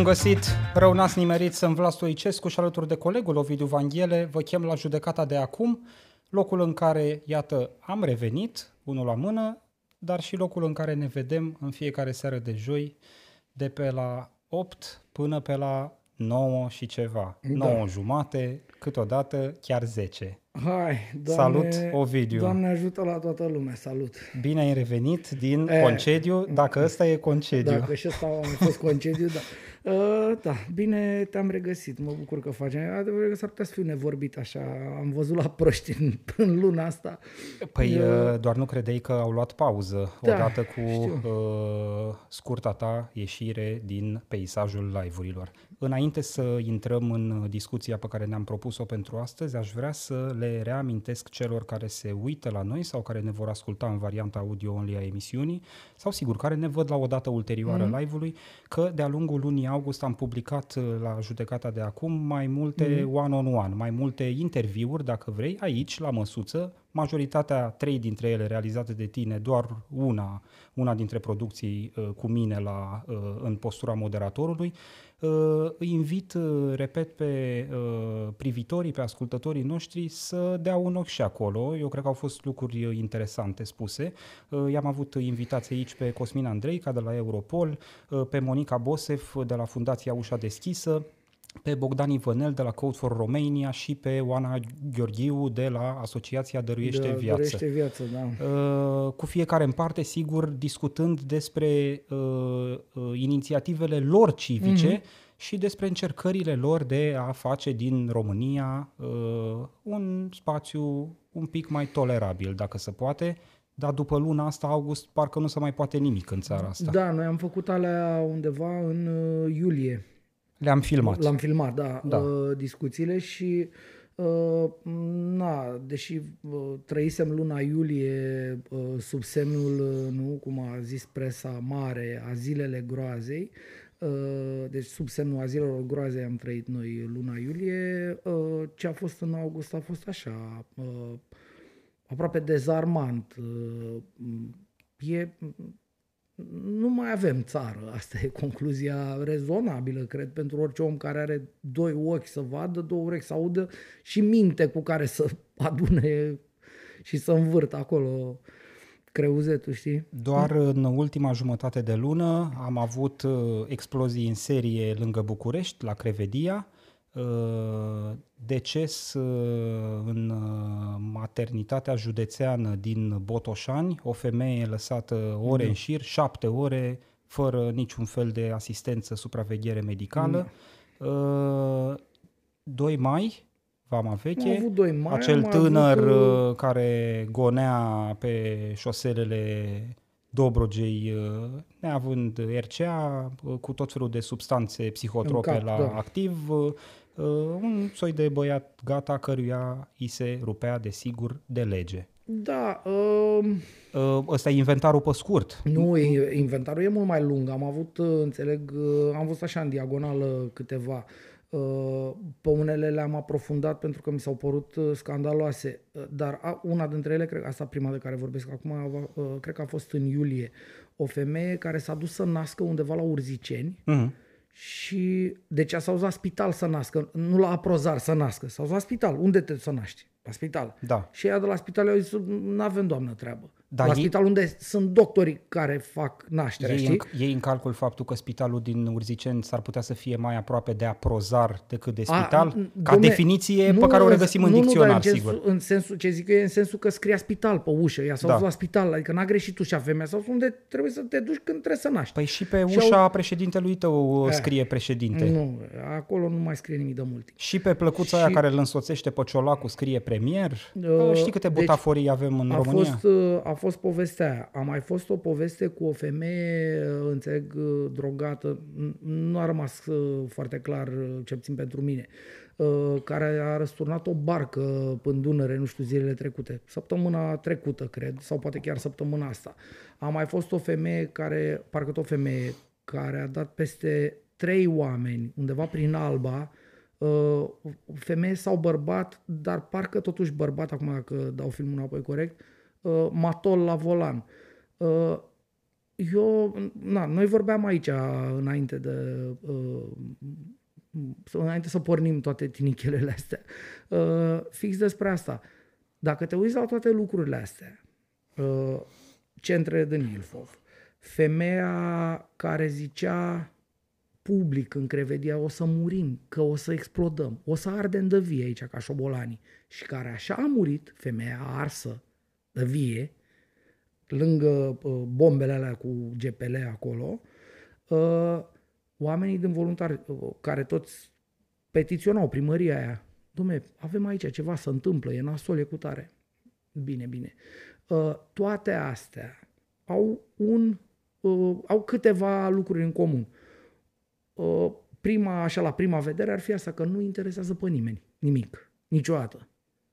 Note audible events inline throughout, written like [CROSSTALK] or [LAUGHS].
Bun găsit! Rău n-ați nimerit, sunt Vlas Stoicescu și alături de colegul Ovidiu Vanghele vă chem la judecata de acum, locul în care, iată, am revenit, unul la mână, dar și locul în care ne vedem în fiecare seară de joi, de pe la 8 până pe la 9 și ceva. Da. 9 jumate, câteodată chiar 10. Hai, doamne, Salut, Ovidiu. Doamne ajută la toată lumea, salut. Bine ai revenit din E, concediu, dacă ăsta e concediu. Dacă și ăsta am fost concediu, da. Uh, da, bine te-am regăsit, mă bucur că facem. Adevărul că s-ar putea să fiu nevorbit așa, am văzut la proști în, în luna asta. Păi Eu- uh, doar nu credeai că au luat pauză Da, odată cu știu. uh, scurta ta ieșire din peisajul live-urilor. Înainte să intrăm în discuția pe care ne-am propus-o pentru astăzi, aș vrea să le reamintesc celor care se uită la noi sau care ne vor asculta în varianta audio-only a emisiunii sau sigur care ne văd la o dată ulterioară Mhm. live-ului, că de-a lungul lunii august am publicat uh, la judecata de acum mai multe Mhm. one-on-one, mai multe interviuri, dacă vrei, aici, la măsuță, majoritatea, trei dintre ele realizate de tine, doar una, una dintre producții uh, cu mine la, uh, în postura moderatorului. Uh, Îi invit, uh, repet, pe uh, privitorii, pe ascultătorii noștri să dea un ochi și acolo. Eu cred că au fost lucruri uh, interesante spuse. Uh, I-am avut invitații aici pe Cosmin Andreica de la Europol, uh, pe Monica Bosef de la Fundația Ușa Deschisă, pe Bogdan Ivănel de la Code for Romania și pe Oana Gheorghiu de la Asociația Dăruiește Da, Viață. Dăruiește viață, da. Uh, cu fiecare în parte, sigur, discutând despre uh, uh, inițiativele lor civice Mhm. și despre încercările lor de a face din România uh, un spațiu un pic mai tolerabil, dacă se poate, dar după luna asta, august, parcă nu se mai poate nimic în țara asta. Da, noi am făcut alea undeva în uh, iulie. Le-am filmat. L-am filmat, da, Da. Uh, discuțiile și uh, na, deși uh, trăisem luna iulie uh, sub semnul, uh, nu, cum a zis presa mare, a zilele groazei, uh, deci sub semnul a zilelor groazei am trăit noi luna iulie, uh, ce a fost în august a fost așa, uh, aproape dezarmant. Uh, e nu mai avem țară. Asta e concluzia rezonabilă, cred, pentru orice om care are doi ochi să vadă, două urechi să audă și minte cu care să [LAUGHS] adune și să învârtă acolo creuzetul, știi? Doar în ultima jumătate de lună am avut uh, explozii în serie lângă București, la Crevedia, uh, deces uh, în uh, maternitatea județeană din Botoșani, o femeie lăsată ore în șir, șapte ore, fără niciun fel de asistență, supraveghere medicală. Uh, 2 mai, Vama Veche, Am avut doi mai, acel am tânăr avut, uh, uh, care gonea pe șoselele Dobrogei, uh, neavând RCA, uh, cu tot felul de substanțe psihotrope În cap, la da. activ, uh, uh, un soi de băiat gata căruia îi se rupea, desigur, de lege. Da, uh, Uh, Ăsta e inventarul pe scurt. nu, e- inventarul e mult mai lung. Am avut, uh, înțeleg, uh, am văzut așa în diagonală câteva. Uh, Pe unele le-am aprofundat pentru că mi s-au părut uh, scandaloase, Uh, dar a- una dintre ele, cred, asta prima de care vorbesc acum, ava- uh, cred că a fost în iulie, o femeie care s-a dus să nască undeva la Urziceni Mhm. Și deci s-a dus la spital să nască, nu la aprozar să nască, s-a dus la spital. Unde te să naști? La spital. Da. Și ea de la spital i-a zis, nu avem doamnă treabă. Da, la ei- spital unde sunt doctorii care fac nașterea, Ei știi? în, ei în calcul faptul că spitalul din Urziceni s-ar putea să fie mai aproape de aprozar decât de A, spital, n- ca domne, definiție nu pe care o în- regăsim în nu, nu, dicționar, dar în sigur. sensul, în sensul, ce zic eu, e în sensul că scria spital pe ușă. Ea s-a Da. dus la spital, adică n-a greșit ușa femeia, sau unde trebuie să te duci când trebuie să naști. Păi și pe Și ușa președintelui tău Eh. scrie președinte. Nu, acolo nu mai scrie nimic de mult. Și pe plăcuța Și- aia care îl însoțește pe Ciolacu scrie premier. Uh, Știi câte deci butaforii avem în A România? fost, uh, a fost povestea aia. A mai fost o poveste cu o femeie, uh, înțeleg, uh, drogată, n- nu a rămas uh, foarte clar, uh, ce puțin pentru mine, uh, care a răsturnat o barcă în Dunăre, nu știu, zilele trecute. Săptămâna trecută, cred, sau poate chiar săptămâna asta. A mai fost o femeie care, parcă tot o femeie, care a dat peste trei oameni undeva prin Alba, uh, o femeie sau bărbat, dar parcă totuși bărbat, acum dacă dau filmul înapoi corect, uh, matol la volan. Uh, eu, na, noi vorbeam aici înainte de uh, înainte să pornim toate tinichelele astea, uh, fix despre asta. Dacă te uiți la toate lucrurile astea, uh, centrele de Nilfov, femeia care zicea public în Crevedia o să murim, că o să explodăm, o să ardem de vie aici ca șobolanii și care așa a murit, femeia arsă de vie, lângă uh, bombele alea cu GPL acolo, uh, oamenii din voluntari uh, care toți petiționau primăria aia, domne, avem aici ceva să întâmplă, e nasol, e cu tare. Bine, bine. Uh, toate astea au un uh, au câteva lucruri în comun. Uh, prima, așa la prima vedere ar fi asta, că nu interesează pe nimeni, nimic, niciodată.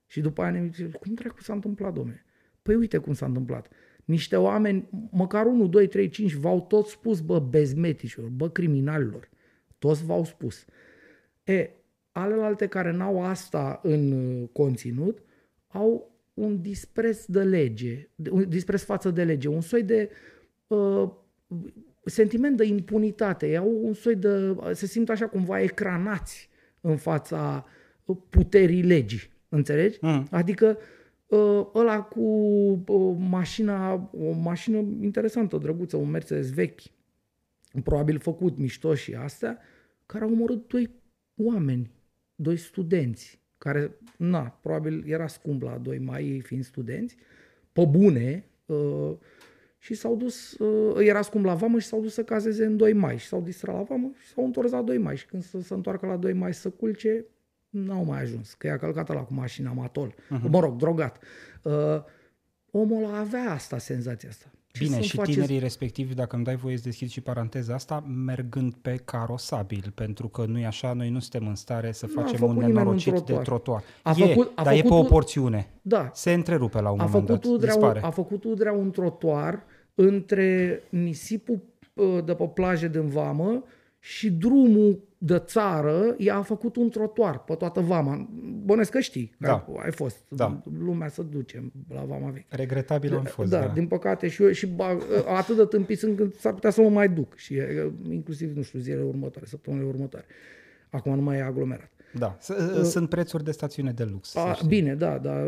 Și după aia ne zice, cum dracu s-a întâmplat, domne? Păi uite cum s-a întâmplat. Niște oameni, măcar 1, 2, 3, 5, v-au tot spus, bă, bezmetișilor, bă, criminalilor. Toți v-au spus. E, alelalte care n-au asta în uh, conținut, au un dispreț de lege, un dispreț față de lege, un soi de uh, sentiment de impunitate, au un soi de, se simt așa cumva ecranați în fața puterii legii, înțelegi? Mm. Adică uh, ăla cu uh, mașina, o mașină interesantă, drăguță, un Mercedes vechi, probabil făcut mișto și astea, care au omorât doi oameni, doi studenți, care, na, probabil era scump la 2 mai fiind studenți, pe bune, uh, și s-au dus, uh, era scump la vamă și s-au dus să cazeze în 2 mai. Și s-au distrat la vamă și s-au întors la 2 mai. Și când să se întoarcă la 2 mai să culce, n-au mai ajuns, că i-a călcat la cu mașina matol, uh-huh. mă rog, drogat. Uh, omul avea asta, senzația asta. Ce Bine, și faceți... tinerii respectivi, dacă îmi dai voie să deschid și paranteza asta, mergând pe carosabil, pentru că nu e așa, noi nu suntem în stare să facem un nenorocit un de trotuar. A e, făcut, a dar făcut, e pe o porțiune. Da. Se întrerupe la un a moment făcut dat, udrea, dispare. A făcut Udrea un trotuar între nisipul uh, de pe plaje din Vamă și drumul de țară i-a făcut un trotuar pe toată vama. Bănesc că știi, da. că ai fost. Da. Lumea să duce la vama veche. Regretabil am fost, da. da. din păcate și eu și ba, atât de tâmpiți încât s-ar putea să mă mai duc. Și inclusiv, nu știu, zilele următoare, săptămânile următoare. Acum nu mai e aglomerat. Da, uh, sunt prețuri de stațiune de lux. A, bine, da, da.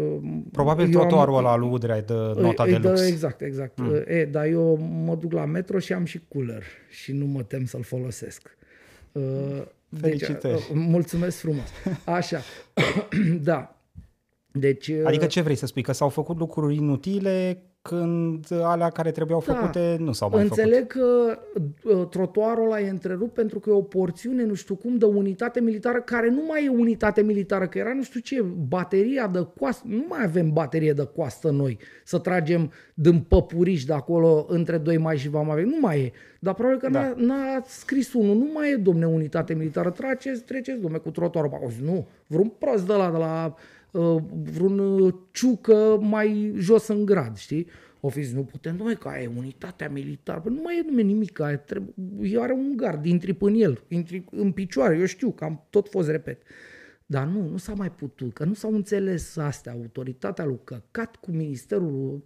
Probabil trotuarul ăla lui Udrea e de nota e, de lux. exact, exact. Mm. E, dar eu mă duc la metro și am și cooler și nu mă tem să-l folosesc. Uh, Felicitări. Deci, mulțumesc frumos. Așa, [COUGHS] da. Deci, adică ce vrei să spui? Că s-au făcut lucruri inutile când alea care trebuiau da. făcute da, nu s-au mai Înțeleg făcut. că uh, trotuarul ăla e întrerupt pentru că e o porțiune, nu știu cum, de unitate militară care nu mai e unitate militară, că era nu știu ce, bateria de coastă. Nu mai avem baterie de coastă noi să tragem din păpuriș de acolo între 2 mai și vom avea. Nu mai e. Dar probabil că da. n-a, n-a scris unul. Nu mai e, domne, unitate militară. Treceți, treceți, domne, cu trotuarul. Nu, vreun prost de la, de la Uh, vreun uh, ciucă mai jos în grad, știi? O fi zis, nu putem, domnule, că e unitatea militară. Păi nu mai e nume nimic, aia trebuie, are un gard, intri în el, intri în picioare, eu știu că am tot fost, repet. Dar nu, nu s-a mai putut, că nu s-au înțeles astea, autoritatea lui Căcat cu ministerul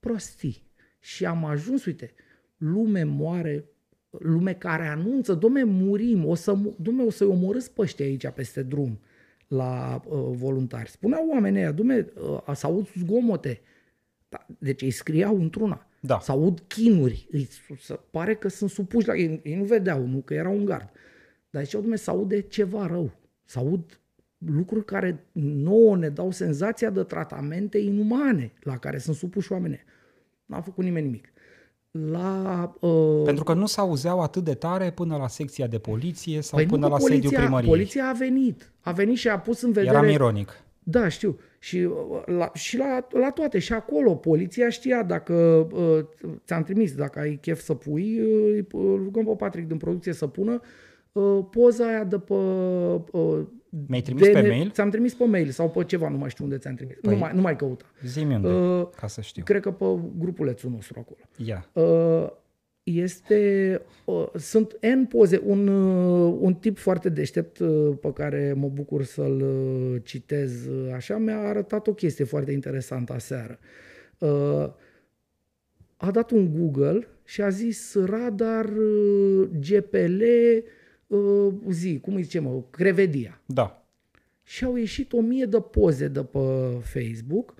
prostii. Și am ajuns, uite, lume moare, lume care anunță, domne, murim, o să, domne, o să-i omorâți pe ăștia aici peste drum la uh, voluntari. Spuneau oamenii ăia, dume, uh, să aud zgomote. Da, deci îi scriau într-una. Da. Să aud chinuri. Îi, să pare că sunt supuși la... Ei, ei nu vedeau, nu, că era un gard. Dar ziceau, dume, să aude ceva rău. Să aud lucruri care nouă ne dau senzația de tratamente inumane la care sunt supuși oamenii. N-a făcut nimeni nimic la... Uh... Pentru că nu s-auzeau atât de tare până la secția de poliție sau păi până la poliția, sediul primăriei. Poliția a venit. A venit și a pus în vedere... Eram ironic. Da, știu. Și, uh, la, și la, la toate. Și acolo poliția știa dacă uh, ți-am trimis, dacă ai chef să pui, uh, rugăm pe Patrick din producție să pună uh, poza aia de pe uh, mi-ai trimis de, pe mail? Ți-am trimis pe mail sau pe ceva, nu mai știu unde ți-am trimis. Păi, nu, mai, nu mai căuta. Zi-mi unde, uh, ca să știu. Cred că pe grupulețul nostru acolo. Ia. Uh, este, uh, sunt N poze, un, uh, un tip foarte deștept uh, pe care mă bucur să-l uh, citez uh, așa, mi-a arătat o chestie foarte interesantă aseară. Uh, a dat un Google și a zis radar, uh, GPL, uh, zi, cum îi zice mă, Crevedia. Da. Și au ieșit o mie de poze de pe Facebook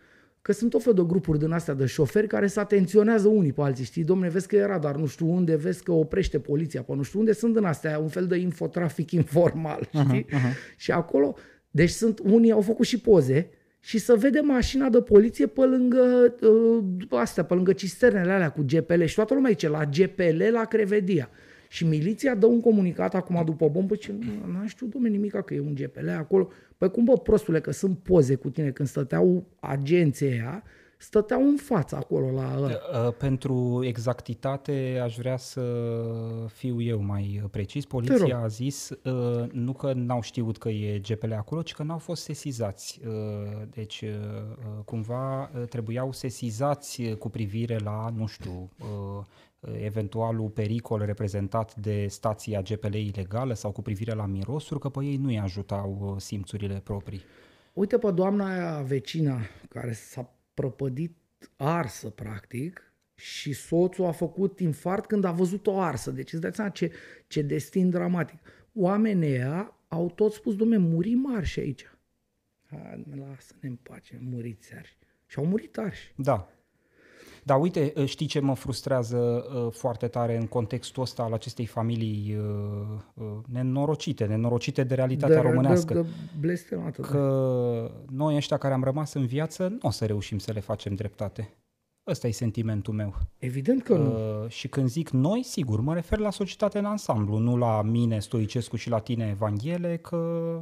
că sunt o fel de grupuri din astea de șoferi care se atenționează unii pe alții, știi? Domne, vezi că e radar, nu știu unde, vezi că oprește poliția pe nu știu unde, sunt din astea, un fel de infotrafic informal, știi? Uh-huh, uh-huh. Și acolo, deci sunt, unii au făcut și poze și să vede mașina de poliție pe lângă uh, astea, pe lângă cisternele alea cu GPL și toată lumea zice la GPL la Crevedia. Și miliția dă un comunicat acum după bombă și nu, nu știu, domne, nimica că e un GPL acolo. Păi cum, bă, prostule, că sunt poze cu tine când stăteau agenții aia, stăteau în față acolo la ăla. Uh, Pentru exactitate aș vrea să fiu eu mai precis. Poliția a zis uh, nu că n-au știut că e GPL acolo, ci că n-au fost sesizați. Uh, Deci uh, cumva uh, trebuiau sesizați cu privire la, nu știu, uh, eventualul pericol reprezentat de stația GPL ilegală sau cu privire la mirosuri, că pe ei nu-i ajutau uh, simțurile proprii. Uite pe doamna aia vecina care s-a prăpădit arsă, practic, și soțul a făcut infart când a văzut-o arsă. Deci îți dai seama ce, ce destin dramatic. Oamenii ăia au tot spus, domne, muri marși aici. Hai, lasă-ne în pace, muriți arși. Și au murit arși. Da. Dar uite, uh, știi ce mă frustrează uh, foarte tare în contextul ăsta al acestei familii uh, uh, nenorocite, nenorocite de realitatea de, românească? De, de blestemată. da. că noi ăștia care am rămas în viață nu o să reușim să le facem dreptate. Ăsta e sentimentul meu. Evident că nu. Uh, și când zic noi, sigur, mă refer la societate în ansamblu, nu la mine, Stoicescu, și la tine, Evanghele, că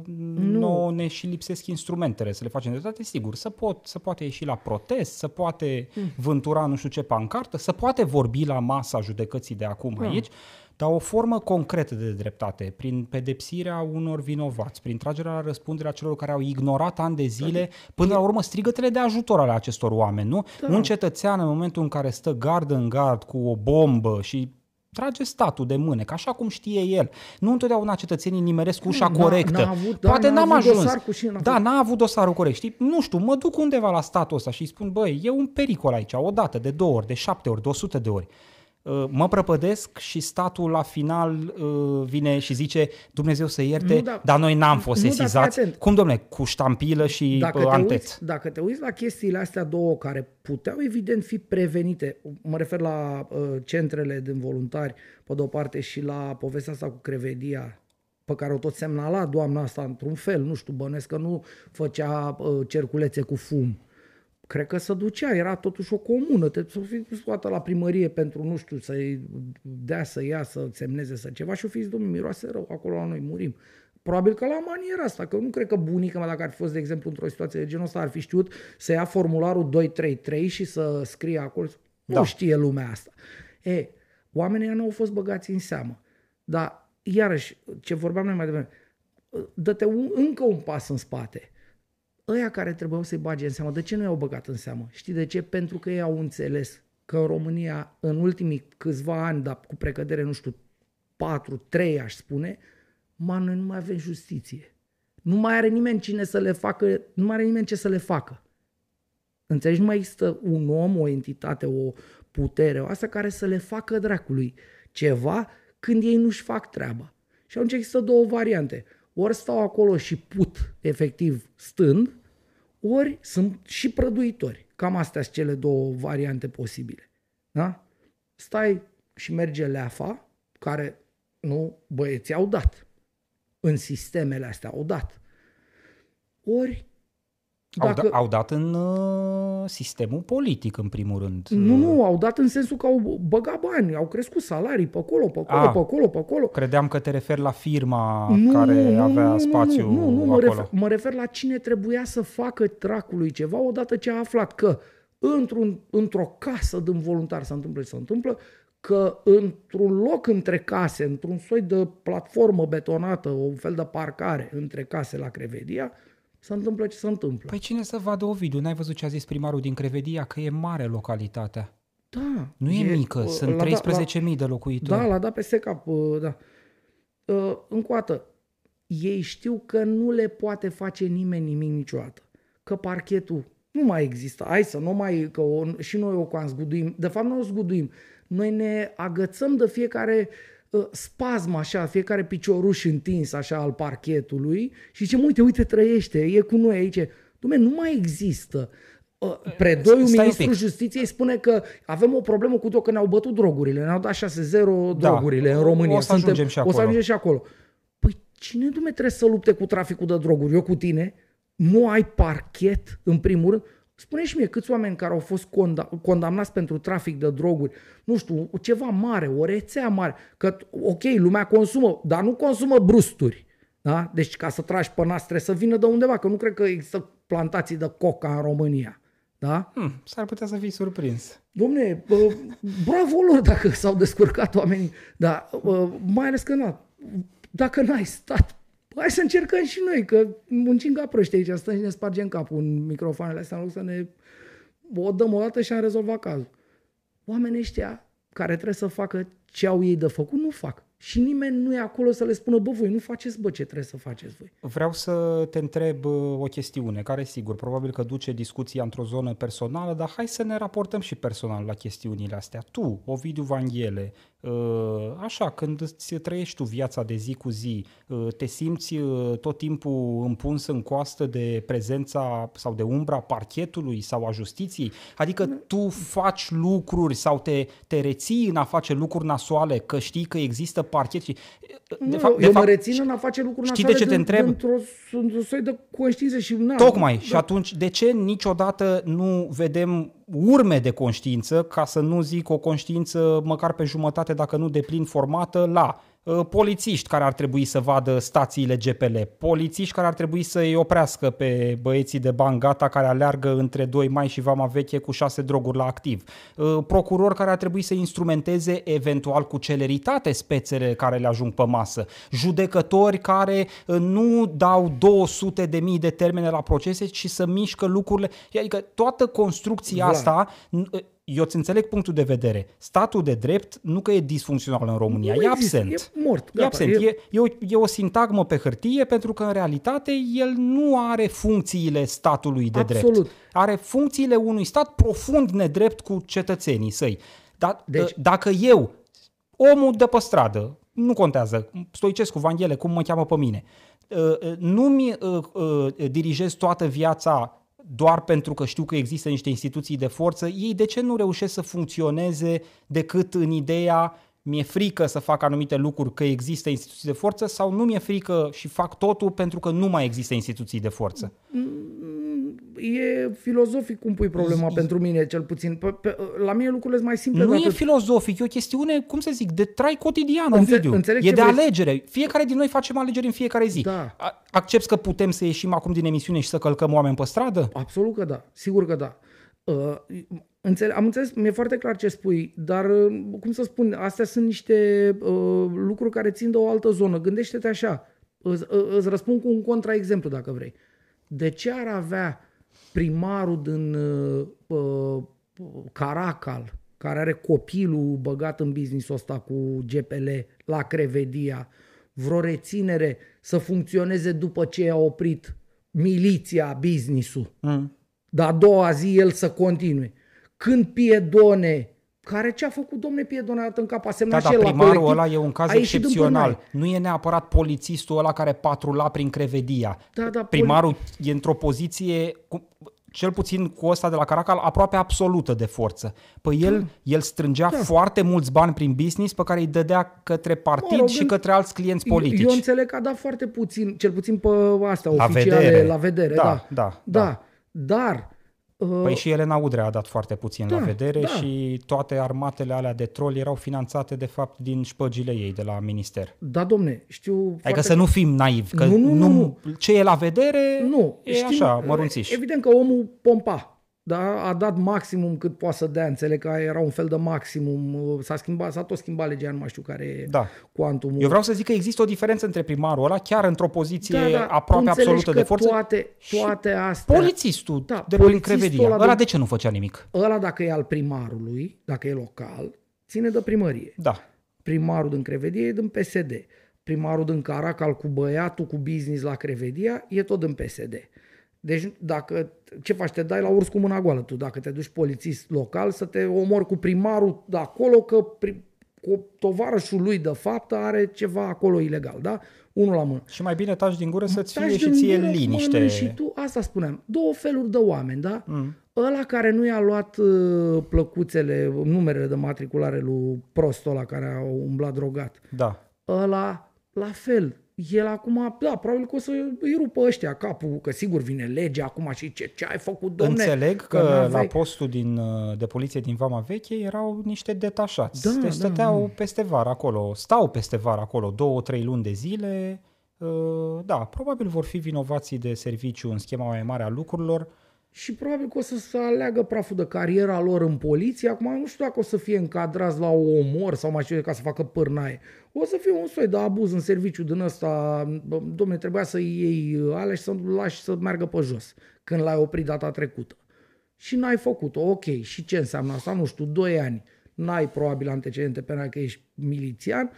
nu nouă ne și lipsesc instrumentele să le facem dreptate, sigur, să, pot, să poate ieși la protest, să poate Mm. vântura nu știu ce pancartă, să poate vorbi la masa judecății de acum Da. aici, dar o formă concretă de dreptate, prin pedepsirea unor vinovați, prin tragerea la răspundere a celor care au ignorat ani de zile, până la urmă strigătele de ajutor ale acestor oameni, nu? Da. Un cetățean în momentul în care stă gard în gard cu o bombă și trage statul de mâne, că așa cum știe el. Nu întotdeauna cetățenii nimeresc ușa N-a- corectă. n-a avut- da, Poate n-a n-am avut ajuns. dosar cu și n-a da, avut- n-a avut dosarul corect. Știi? Nu știu, mă duc undeva la statul ăsta și îi spun, băi, e un pericol aici, o dată, de două ori, de șapte ori, de o sută de ori. Uh, Mă prăpădesc și statul la final uh, vine și zice Dumnezeu să ierte, Nu, da- dar noi n-am fost nu, dar fii sesizați. atent. Cum, domne, cu ștampilă și dacă uh, te, antet. uiți, dacă te uiți la chestiile astea două care puteau evident fi prevenite, mă refer la uh, centrele din voluntari pe de o parte și la povestea asta cu Crevedia, pe care o tot semnala doamna asta într-un fel, nu știu, bănesc că nu făcea uh, cerculețe cu fum. Cred că se ducea, era totuși o comună, te să fi scoată la primărie pentru, nu știu, să-i dea să ia, să semneze, să ceva și o fi domnule, miroase rău, acolo la noi murim. Probabil că la maniera asta, că nu cred că bunica mea, dacă ar fi fost, de exemplu, într-o situație de genul ăsta, ar fi știut să ia formularul 233 și să scrie acolo. Da. Da. Nu știe lumea asta. E, oamenii ăia nu au fost băgați în seamă. Dar, iarăși, ce vorbeam noi mai devreme, dă-te un, încă un pas în spate. Ăia care trebuiau să-i bage în seamă, de ce nu i-au băgat în seamă? Știi de ce? Pentru că ei au înțeles că în România, în ultimii câțiva ani, dar cu precădere, nu știu, 4, 3 aș spune, ma, noi nu mai avem justiție. Nu mai are nimeni cine să le facă, nu mai are nimeni ce să le facă. Înțelegi? Nu mai există un om, o entitate, o putere, o asta care să le facă dracului ceva când ei nu-și fac treaba. Și atunci există două variante. Ori stau acolo și put, efectiv, stând, ori sunt și prăduitori. Cam astea sunt cele două variante posibile. Da? Stai și merge leafa, care, nu, băieții au dat. În sistemele astea au dat. Ori, Au, da, au dat în uh, sistemul politic, în primul rând. Nu, nu, au dat în sensul că au băgat bani, au crescut salarii pe acolo, pe acolo, Ah. pe acolo, pe acolo. Credeam că te referi la firma care avea spațiu nu, nu, nu, mă, acolo. refer, mă refer la cine trebuia să facă tracului ceva odată ce a aflat că într-un, într-o casă din voluntar se întâmplă ce se întâmplă, că într-un loc între case, într-un soi de platformă betonată, un fel de parcare între case la Crevedia, se întâmplă ce se întâmplă. Păi cine să vadă Ovidiu? N-ai văzut ce a zis primarul din Crevedia? Că e mare localitatea. da, Nu e, mică, uh, sunt l-a dat- l-a- 13.000 de locuitori. Da, l-a dat peste cap, uh, da. Uh, Încă o dată, ei știu că nu le poate face nimeni nimic niciodată. Că parchetul nu mai există. Hai să nu mai, că o, și noi o cam zguduim. De fapt, nu o zguduim. noi ne agățăm de fiecare uh, spasm așa, fiecare picioruș întins așa al parchetului și zicem, uite, uite, trăiește, e cu noi aici. Dumne, nu mai există. Uh, Predoiul Stai un ministrul pic. justiției spune că avem o problemă cu tot că ne-au bătut drogurile, ne-au dat 6-0 Da. drogurile în România. O să ajungem și O să acolo. ajungem și acolo. Păi cine dume trebuie să lupte cu traficul de droguri? Eu cu tine? Nu ai parchet, în primul rând? Spune și mie câți oameni care au fost conda- condamnați pentru trafic de droguri, nu știu, ceva mare, o rețea mare, că ok, lumea consumă, dar nu consumă brusturi. Da? Deci ca să tragi pe nas trebuie să vină de undeva, că nu cred că există plantații de coca în România. Da? Hmm, s-ar putea să fii surprins. Domne, bă, bravo lor dacă s-au descurcat oamenii, dar bă, mai ales că na, dacă n-ai stat, hai să încercăm și noi, că muncim ca proști aici, stăm și ne spargem capul în microfoanele astea, în loc să ne o dăm o dată și am rezolvat cazul. Oamenii ăștia care trebuie să facă ce au ei de făcut, nu fac. Și nimeni nu e acolo să le spună, bă, voi nu faceți, bă, ce trebuie să faceți voi. Vreau să te întreb uh, o chestiune, care sigur, probabil că duce discuția într-o zonă personală, dar hai să ne raportăm și personal la chestiunile astea. Tu, Ovidiu Vanghele, uh, așa, când îți trăiești tu viața de zi cu zi, uh, te simți uh, tot timpul împuns în coastă de prezența sau de umbra parchetului sau a justiției? Adică tu faci lucruri sau te, te reții în a face lucruri nasoale, că știi că există parchet și... uh, De fapt, eu mă rețin în a face lucruri știi nasoale de ce te întreb? într-o, într-o soi de conștiință și na, Tocmai. da. Și atunci, de ce niciodată nu vedem urme de conștiință, ca să nu zic o conștiință măcar pe jumătate, dacă nu deplin formată, la uh, polițiști care ar trebui să vadă stațiile GPL, polițiști care ar trebui să îi oprească pe băieții de bani gata care aleargă între 2 mai și Vama Veche cu șase droguri la activ, uh, procuror care ar trebui să instrumenteze eventual cu celeritate spețele care le ajung pe masă, judecători care uh, nu dau 200 de mii de termene la procese, ci să mișcă lucrurile. Adică toată construcția Vlad. asta, n- eu îți înțeleg punctul de vedere. Statul de drept nu că e disfuncțional în România, Nu e există, absent. e mort, E gata, absent. e- E, e, o, e o sintagmă pe hârtie pentru că în realitate el nu are funcțiile statului de Absolut. drept. Are funcțiile unui stat profund nedrept cu cetățenii săi. Dar Deci- deci, dacă eu, omul de pe stradă, nu contează, Stoicescu, Vanghele, cum mă cheamă pe mine, uh, uh, nu-mi uh, uh, dirigez toată viața doar pentru că știu că există niște instituții de forță, ei de ce nu reușesc să funcționeze decât în ideea mi-e frică să fac anumite lucruri că există instituții de forță sau nu mi-e frică și fac totul pentru că nu mai există instituții de forță? E filozofic cum pui problema pentru mine, cel puțin. Pe, pe, la mine lucrurile sunt mai simple Nu de e atât. filozofic, e o chestiune, cum să zic, de trai cotidian, Înțe- Ovidiu. înțeleg E ce de vrei- alegere. Fiecare din noi facem alegeri în fiecare zi. Da. A- Accepți că putem să ieșim acum din emisiune și să călcăm oameni pe stradă? Absolut că da, sigur că da. Uh, înțele- am înțeles, mi-e foarte clar ce spui, dar, uh, cum să spun, astea sunt niște uh, lucruri care țin de o altă zonă. Gândește-te așa, îți, uh, îți răspund cu un contraexemplu dacă vrei. De ce ar avea primarul din uh, uh, Caracal, care are copilul băgat în business-ul ăsta cu GPL la Crevedia, vreo reținere să funcționeze după ce a oprit miliția business-ul? Mm. dar a doua zi el să continue. Când Piedone, care ce a făcut domne Piedone a dat în cap, a Da, semnat și dar el la primarul colectiv, ăla e un caz a ieșit din excepțional. pârnaie. Nu e neapărat polițistul ăla care patrula prin Crevedia. Da, da, Primarul e într-o poziție, cu, cel puțin cu ăsta de la Caracal, aproape absolută de forță. Păi el, el strângea Da. foarte mulți bani prin business pe care îi dădea către partid Mă rog, și în- către alți clienți Eu- politici. Eu înțeleg că a dat foarte puțin, cel puțin pe astea La oficiale, vedere. la vedere, Da, da. da, da. da. Dar, uh, Păi și Elena Udrea a dat foarte puțin Da, la vedere da. și toate armatele alea de troli erau finanțate de fapt din șpăgile ei de la minister. da, domne, știu Adică foarte să nu fim naivi, că Nu, nu, nu, nu. ce e la vedere Nu, e știu, așa, mărunțiș. Evident că omul pompa. Da, a dat maximum cât poate să dea, înțeleg că era un fel de maximum, s-a schimbat, s-a tot schimbat legea, nu mai știu care e Da. cuantumul. Eu vreau să zic că există o diferență între primarul ăla, chiar într-o poziție da, da, aproape tu înțelegi absolută că de forță, Toate, și toate astea, polițistul Da, de la polițistul Crevedia. ăla Ăla de- de ce nu făcea nimic? ăla dacă e al primarului, dacă e local, ține de primărie. Da. Primarul din Crevedia e din PSD. Primarul din Caracal cu băiatul cu business la Crevedia e tot din PSD. Deci dacă, ce faci, te dai la urs cu mâna goală tu, dacă te duci polițist local să te omori cu primarul de acolo, că pri, cu tovarășul lui de fapt are ceva acolo ilegal, da? Unul la mână. Și mai bine taci din gură să-ți Taci fie și din ție gură, liniște. mănânci Și tu, asta spuneam, două feluri de oameni, da? Mm. Ăla care nu i-a luat uh, plăcuțele, numerele de matriculare lui prostul ăla care a umblat drogat. Da. Ăla, la fel, el acum, da, probabil că o să îi rupă ăștia capul, că sigur vine legea acum și ce, ce ai făcut, domne? Înțeleg că, n-aveai- la postul din, uh, de poliție din Vama Veche erau niște detașați. Da, deci da, stăteau da. peste vară acolo, stau peste vară acolo, două, trei luni de zile. Uh, Da, probabil vor fi vinovații de serviciu în schema mai mare a lucrurilor. Și probabil că o să se aleagă praful de cariera lor în poliție. Acum nu știu dacă o să fie încadrați la o omor sau mai știu eu ca să facă pârnaie. O să fie un soi de abuz în serviciu din ăsta. Bă, Domne, trebuia să iei alea și să lași să meargă pe jos când l-ai oprit data trecută. Și n-ai făcut-o. Ok. Și ce înseamnă asta? Nu știu, 2 ani. N-ai probabil antecedente penale că ești milițian.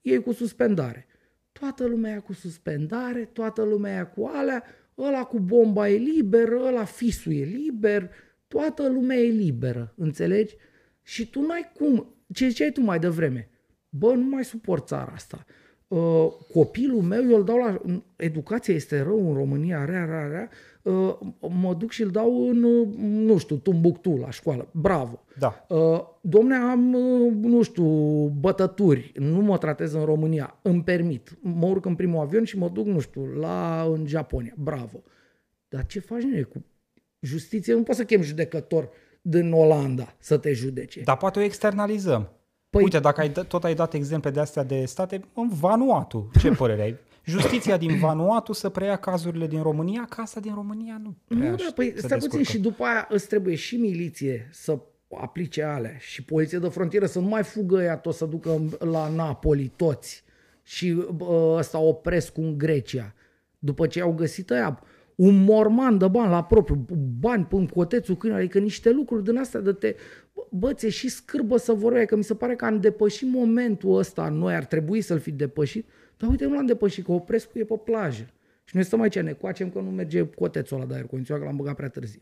Iei cu suspendare. Toată lumea e cu suspendare, toată lumea e cu alea, ăla cu bomba e liber, ăla fisul e liber, toată lumea e liberă, înțelegi? Și tu n-ai cum, ce ziceai tu mai devreme, bă, nu mai suport țara asta. Uh, copilul meu, eu îl dau la... Educația este rău în România, rea, rea, rea. Uh, mă duc și îl dau în, uh, nu știu, Tumbuctu la școală. Bravo. Da. Uh, domne, am, uh, nu știu, bătături, nu mă tratez în România, îmi permit. Mă urc în primul avion și mă duc, nu știu, la, în Japonia. Bravo. Dar ce faci, nene, cu justiție? Nu poți să chem judecător din Olanda să te judece. Dar poate o externalizăm. Păi- Uite, dacă ai, dat- tot ai dat exemple de astea de state, în Vanuatu, ce [LAUGHS] părere ai? Justiția din Vanuatu să preia cazurile din România, că asta din România nu prea Nu, da, păi se stai puțin descurcă. și după aia îți trebuie și miliție să aplice alea și poliție de frontieră să nu mai fugă ea tot să ducă la Napoli toți și bă, ăsta opresc în Grecia. După ce au găsit ăia un morman de bani la propriu, bani până cotețul câine, adică niște lucruri din astea de te... Bă, ți și scârbă să vorbeai, că mi se pare că am depășit momentul ăsta, noi ar trebui să-l fi depășit, dar uite, nu l-am depășit, că Oprescu e pe plajă. Și noi stăm aici, ne coacem că nu merge cotețul ăla de aer condiționat, că l-am băgat prea târziu.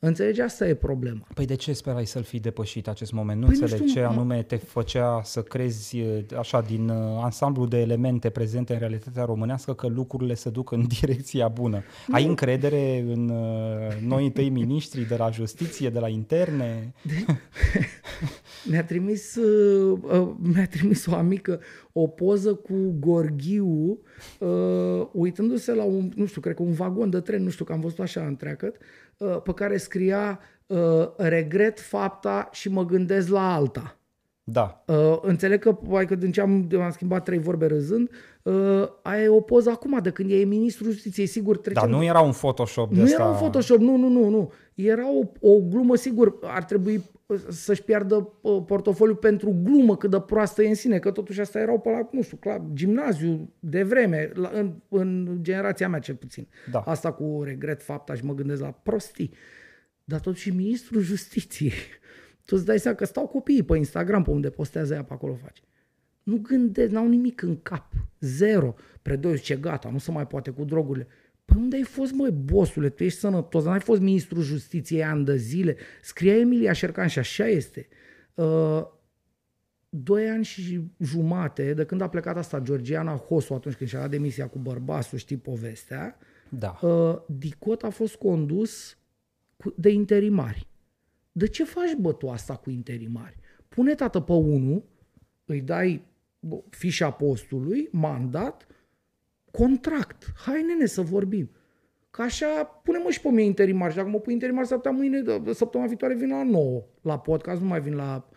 Înțelegi? Asta e problema. Păi de ce sperai să-l fi depășit acest moment? Nu Păi nu înțeleg știu, ce mă- anume te făcea să crezi e, așa din uh, ansamblu de elemente prezente în realitatea românească că lucrurile se duc în [LAUGHS] direcția bună. Ai încredere în uh, noii tăi miniștri de la justiție, de la interne? [LAUGHS] Mi-a trimis, uh, uh, mi-a trimis o amică o poză cu Gorghiu uh, uitându-se la un, nu știu, cred că un vagon de tren, nu știu, că am văzut așa întreagăt, uh, pe care scria uh, regret fapta și mă gândesc la alta. Da. Uh, înțeleg că, hai că din ce am, am schimbat trei vorbe râzând, uh, aia e o poză acum, de când e ministrul justiției, sigur trecem... Dar nu era un Photoshop de Nu asta. era un Photoshop, nu, nu, nu, nu. Era o, o glumă, sigur, ar trebui uh, să-și piardă uh, portofoliul pentru glumă cât de proastă e în sine, că totuși asta erau pe la, nu știu, clar, gimnaziu de vreme, la, în, în generația mea cel puțin. Da. Asta cu regret fapta și mă gândesc la prostii. Dar totuși ministrul justiției. [LAUGHS] Tu îți dai seama că stau copiii pe Instagram, pe unde postează ea, pe acolo face. Nu gândesc, n-au nimic în cap. Zero. Predoi zice, gata, nu se mai poate cu drogurile. Păi unde ai fost, măi, bosule? Tu ești sănătos, n-ai fost ministrul justiției ani de zile. Scria Emilia Șercan și așa este. Uh, doi ani și jumate de când a plecat asta Georgiana Hosu atunci când și-a dat demisia cu bărbasul, știi povestea, Da. uh, Dicot a fost condus cu, de interimari. De ce faci, bă, tu asta cu interimari? Pune tată pe unul, îi dai bă, fișa postului, mandat, contract. Hai, nene, să vorbim. Că așa, pune-mă și pe mine interimar. Și dacă mă pui interimar, s-ar putea mâine, de- săptămâna viitoare vin la 9 la podcast, nu mai vin la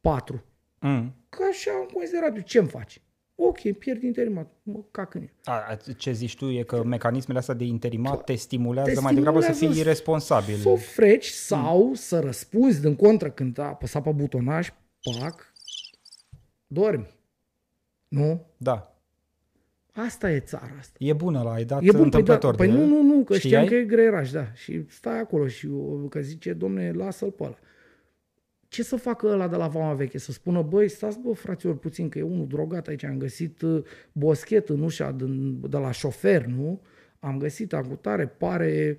4. Mm. Că așa am considerat eu. Ce-mi faci? Ok, pierd interimar. Mă cac în el. A, a, ce zici tu e că mecanismele astea de interimat te stimulează te mai degrabă să stimulează fii irresponsabil. Să o freci sau să răspunzi din contră când a apăsat pe butonaj, pac, dormi. Nu? Da. Asta e țara asta. E bună la ai dat E bun, păi, da, întâmplător păi de nu, el. nu, nu, că Știai? știam că e greieraș, da. Și stai acolo și uh, că zice, domne, lasă-l pe ăla. Ce să facă ăla de la Vama Veche? Să spună, băi, stați bă, fraților, puțin, că e unul drogat aici, am găsit uh, boschet în ușa din, de la șofer, nu? am găsit acutare, pare...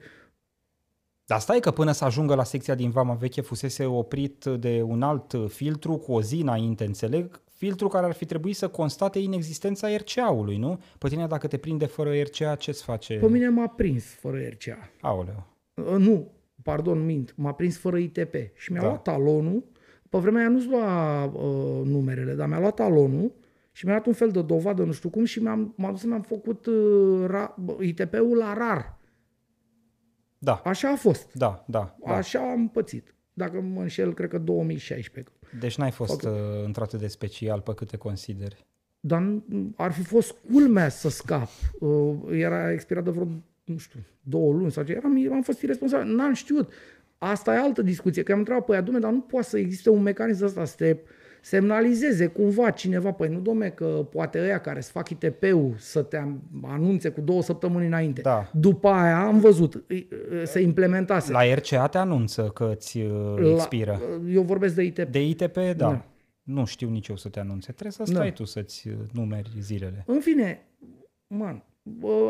Dar stai că până să ajungă la secția din Vama Veche fusese oprit de un alt filtru cu o zi înainte, înțeleg, filtru care ar fi trebuit să constate inexistența RCA-ului, nu? Pe tine dacă te prinde fără RCA, ce-ți face? Pe mine m-a prins fără RCA. Aoleu. Uh, Nu, pardon, mint, m-a prins fără ITP și mi-a Da. luat talonul. Pe vremea aia nu-ți lua uh, numerele, dar mi-a luat talonul și mi-a dat un fel de dovadă, nu știu cum, și mi-am, m-am dus să mi-am făcut uh, ra, bă, ITP-ul la rar. Da, Așa a fost. da, da. da. Așa am pățit. Dacă mă înșel, cred că 2016. Deci n-ai fost Ok. uh, într-atât de special pe câte consideri. Dar n- ar fi fost culmea să scap. Uh, Era expirat de vreo, nu știu, două luni sau ce. Eram, am fost irresponsabil. N-am știut. Asta e altă discuție. Că am întrebat pe ea, domne, dar nu poate să existe un mecanism ăsta să te semnalizeze cumva cineva. Păi nu, domne, că poate ăia care îți fac ITP-ul să te anunțe cu două săptămâni înainte. Da. După aia am văzut, îi- se implementase. La RCA te anunță că ți uh, expiră. La, eu vorbesc de ITP. De ITP, da. Da. Nu știu nici eu să te anunțe. Trebuie să Da. stai tu să-ți uh, numeri zilele. În fine, man, bă,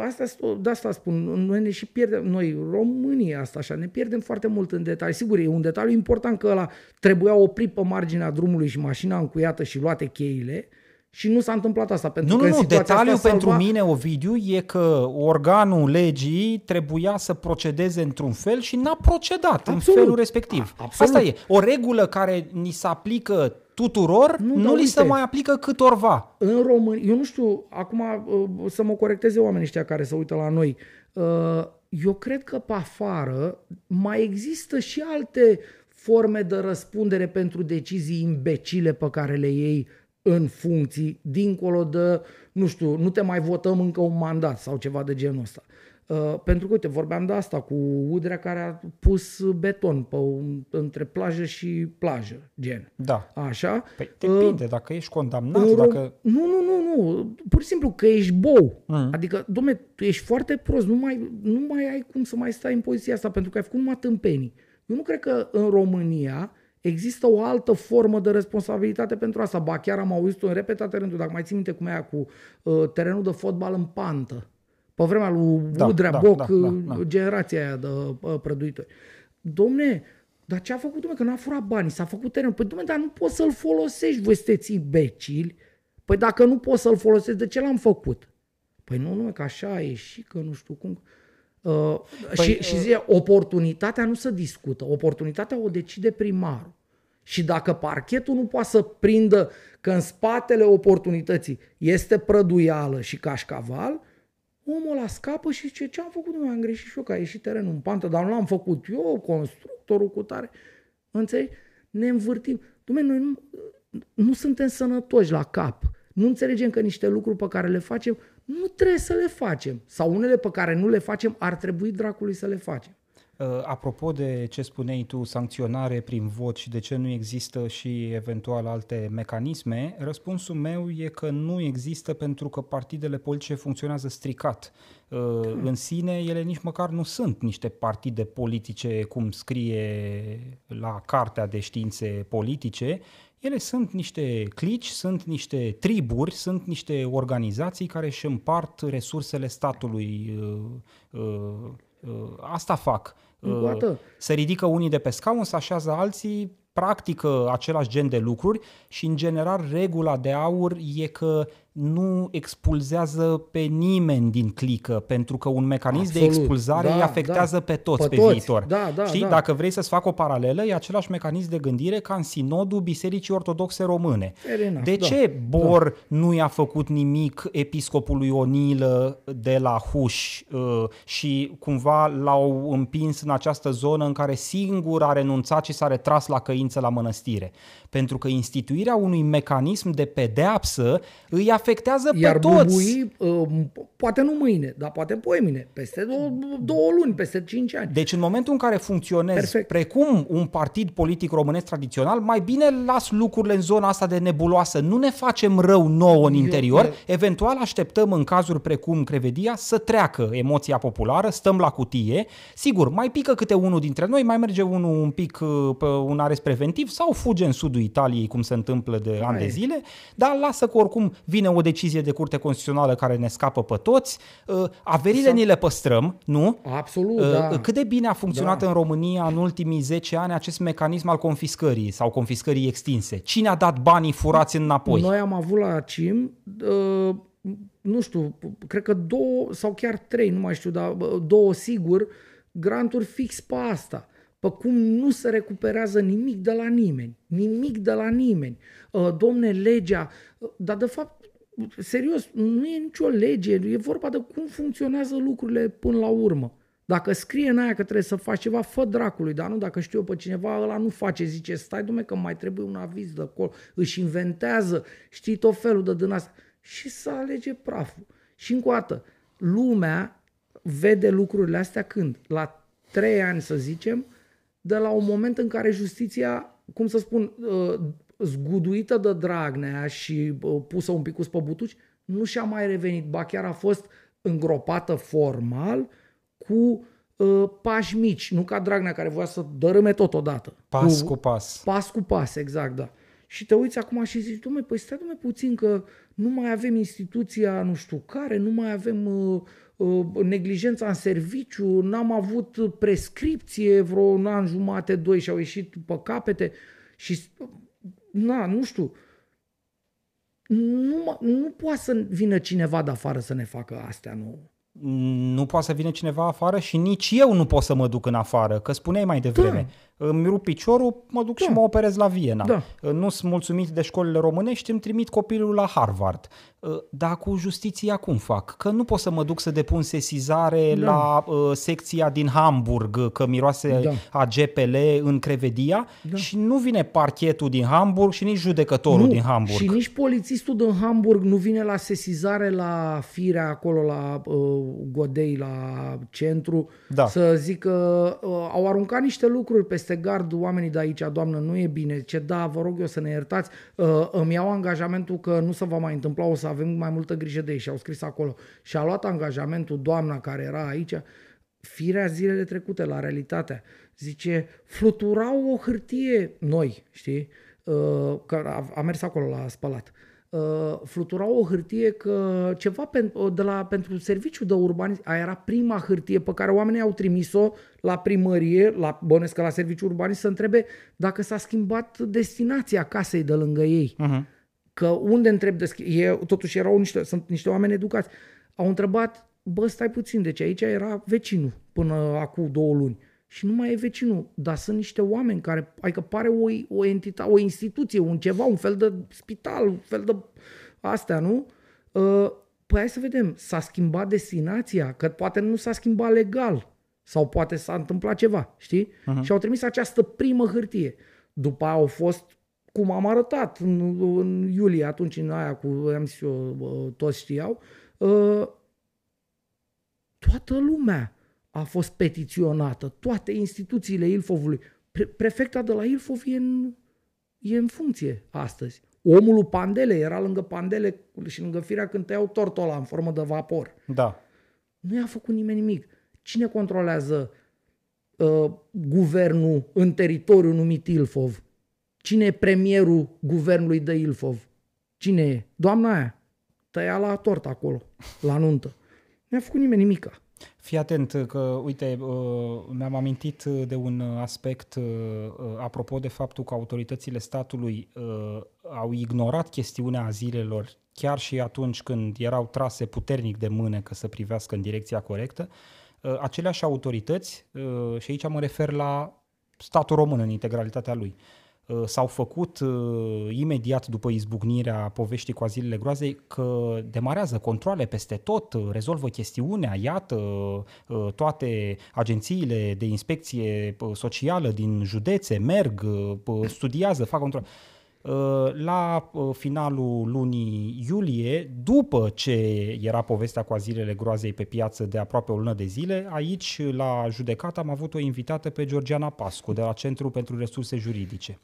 asta, de asta spun, noi ne și pierdem, noi românii asta așa, ne pierdem foarte mult în detalii. Sigur, e un detaliu important că ăla trebuia oprit pe marginea drumului și mașina încuiată și luate cheile și nu s-a întâmplat asta. Pentru Nu, că nu, în nu. situația Detaliul asta pentru salva- mine, Ovidiu, e că organul legii trebuia să procedeze într-un fel și n-a procedat în Absolut. felul respectiv. A- absolut. Asta e. O regulă care ni se aplică tuturor, nu, Nu, nu dar li se uite. mai aplică câtorva. în România, eu nu știu, acum uh, să mă corecteze oamenii ăștia care se uită la noi, uh, eu cred că pe afară mai există și alte forme de răspundere pentru decizii imbecile pe care le iei în funcții, dincolo de, nu știu, nu te mai votăm încă un mandat sau ceva de genul ăsta. Uh, pentru că, uite, vorbeam de asta cu Udrea care a pus beton pe un, între plajă și plajă, gen. Da. Așa? Păi Uh, depinde, dacă ești condamnat, în Rom- dacă... Nu, nu, nu, nu. Pur și simplu că ești bou. Mm. Adică, domne, tu ești foarte prost. Nu mai, nu mai ai cum să mai stai în poziția asta pentru că ai făcut numai tâmpenii. Eu nu cred că în România există o altă formă de responsabilitate pentru asta. Ba chiar am auzit-o în repetate rânduri, dacă mai ții minte cum e aia cu uh, terenul de fotbal în pantă. Pe vremea lui Da, Udrea da, Boc, da, uh, da, da. generația aia de uh, prăduitori. Domne, dar ce a făcut, domne, că n-a furat banii, s-a făcut terenul. Păi, domne, dar nu poți să-l folosești, voi sunteți imbecili. Păi dacă nu poți să-l folosești, de ce l-am făcut? Păi nu, nu, că așa e și că nu știu cum. Uh, Păi, și, și zice, oportunitatea nu se discută, oportunitatea o decide primarul. Și dacă parchetul nu poate să prindă că în spatele oportunității este prăduială și cașcaval, omul ăla scapă și zice, ce am făcut noi? Am greșit și eu că a ieșit terenul în pantă, dar nu l-am făcut eu, constructorul cu tare. Înțelegi? Ne învârtim. Dumne, noi nu, nu suntem sănătoși la cap. Nu înțelegem că niște lucruri pe care le facem nu trebuie să le facem. Sau unele pe care nu le facem ar trebui dracului să le facem. Uh, Apropo de ce spuneai tu, sancționare prin vot și de ce nu există și eventual alte mecanisme, răspunsul meu e că nu există pentru că partidele politice funcționează stricat. Uh, În sine, ele nici măcar nu sunt niște partide politice cum scrie la Cartea de Științe Politice, ele sunt niște clici, sunt niște triburi, sunt niște organizații care își împart resursele statului. uh, uh, uh, Asta fac. Încă o Uh, dată. Se ridică unii de pe scaun, se așează alții, practică același gen de lucruri și, în general, regula de aur e că nu expulzează pe nimeni din clică, pentru că un mecanism de Absolut. expulzare Da, îi afectează da. pe toți Pe pe, toți. viitor. Da, da, Știi, da. dacă vrei să-ți fac o paralelă, e același mecanism de gândire ca în sinodul Bisericii Ortodoxe Române. Fair enough, De da, ce Bor nu i-a făcut nimic episcopului Onilă de la Huș uh, și cumva l-au împins în această zonă în care singur a renunțat și s-a retras la căință la mănăstire? Pentru că instituirea unui mecanism de pedeapsă îi afectează Iar pe toți. bubui, uh, poate nu mâine, dar poate poimine, peste două, două luni, peste cinci ani. Deci în momentul în care funcționezi Perfect. precum un partid politic românesc tradițional, mai bine las lucrurile în zona asta de nebuloasă. Nu ne facem rău nouă în Eu- interior, eu- eventual așteptăm în cazuri precum Crevedia să treacă emoția populară, stăm la cutie. Sigur, mai pică câte unul dintre noi, mai merge unul un pic uh, pe un arest preventiv sau fuge în sudul Italiei, cum se întâmplă de ani de e. zile, dar lasă că oricum vine o decizie de curte constituțională care ne scapă pe toți, uh, averile Sau- ni le păstrăm, nu? Absolut, Uh, da. Cât de bine a funcționat Da. în România în ultimii 10 ani acest mecanism al confiscării sau confiscării extinse? Cine a dat banii furați înapoi? Noi am avut la CIM, uh, nu știu, cred că două sau chiar trei, nu mai știu, dar uh, două sigur, granturi fix pe asta. Pe cum nu se recuperează nimic de la nimeni. Nimic de la nimeni. Uh, Domne, legea... uh, Dar de fapt, serios, nu e nicio lege. E vorba de cum funcționează lucrurile până la urmă. Dacă scrie în aia că trebuie să faci ceva, fă dracului, dar nu dacă știu eu pe cineva, ăla nu face, zice, stai dume că mai trebuie un aviz de acolo, își inventează, știi tot felul de din asta și să alege praful. Și încă o dată, lumea vede lucrurile astea când? La trei ani, să zicem, de la un moment în care justiția, cum să spun, uh, zguduită de Dragnea și uh, pusă un pic pe butuci, nu și-a mai revenit, ba chiar a fost îngropată formal cu uh, pași mici, nu ca Dragnea care voia să dărâme tot odată. Pas cu pas. Pas cu pas, exact, da. Și te uiți acum și zici, dom'le, păi stai dumne puțin că nu mai avem instituția nu știu care, nu mai avem uh, uh, neglijența în serviciu, n-am avut prescripție vreo un an jumate, doi și au ieșit pe capete și, na, nu știu, nu, mă- nu poate să vină cineva de afară să ne facă astea nouă. nu poate să vină cineva afară și nici eu nu pot să mă duc în afară, că spuneai mai devreme. Îmi rup piciorul, mă duc Da. și mă operez la Viena. Da. Nu sunt mulțumit de școlile românești, îmi trimit copilul la Harvard. Dar cu justiția cum fac? Că nu pot să mă duc să depun sesizare Da. la uh, secția din Hamburg, că miroase Da. a GPL în Crevedia Da. și nu vine parchetul din Hamburg și nici judecătorul din Hamburg. Și nici polițistul din Hamburg nu vine la sesizare la firea acolo la uh, Godei, la centru, Da. să zică uh, au aruncat niște lucruri peste gard oamenii de aici, doamnă, nu e bine. Ce da, vă rog eu să ne iertați, uh, îmi iau angajamentul că nu se va mai întâmpla, o să avem mai multă grijă de ei și au scris acolo. Și a luat angajamentul doamna care era aici, firea zilele trecute la realitatea. Zice, fluturau o hârtie noi, știi? Uh, că a, a mers acolo la spălat. Uh, fluturau o hârtie că ceva pen, de la, pentru serviciu de urbanism, aia era prima hârtie pe care oamenii au trimis-o la primărie, la bănesc că la serviciu urbanism, să întrebe dacă s-a schimbat destinația casei de lângă ei. Uh-huh. Că unde întreb de schi- e, totuși erau niște, sunt niște oameni educați. Au întrebat, bă, stai puțin, deci aici era vecinul până acum două luni. Și nu mai e vecinul, dar sunt niște oameni care, adică pare o, o entitate, o instituție, un ceva, un fel de spital, un fel de astea, nu? Uh, Păi hai să vedem, s-a schimbat destinația, că poate nu s-a schimbat legal sau poate s-a întâmplat ceva, știi? Uh-huh. Și au trimis această primă hârtie. După aia au fost cum am arătat în, în iulie, atunci în aia cu, am zis eu, bă, toți știau, uh, toată lumea a fost petiționată, toate instituțiile Ilfovului. Pre- prefecta de la Ilfov e în, e în funcție astăzi. Omul lui Pandele era lângă Pandele și lângă firea când tăiau tortul ăla în formă de vapor. Da. Nu i-a făcut nimeni nimic. Cine controlează uh, guvernul în teritoriul numit Ilfov? Cine e premierul guvernului de Ilfov? Cine e? Doamna aia. Tăia la tort acolo, la nuntă. Nu i-a făcut nimeni nimica. Fii atent că, uite, uh, mi-am amintit de un aspect uh, apropo de faptul că autoritățile statului uh, au ignorat chestiunea azilelor chiar și atunci când erau trase puternic de mânecă să privească în direcția corectă. Aceleași autorități, și aici mă refer la statul român în integralitatea lui, s-au făcut uh, imediat după izbucnirea poveștii cu azilele groazei că demarează controle peste tot, uh, rezolvă chestiunea, iată, uh, toate agențiile de inspecție socială din județe merg, studiază, fac control. La finalul lunii iulie, după ce era povestea cu azilele groazei pe piață de aproape o lună de zile, aici la judecat am avut o invitată pe Georgiana Pascu de la Centrul pentru Resurse Juridice.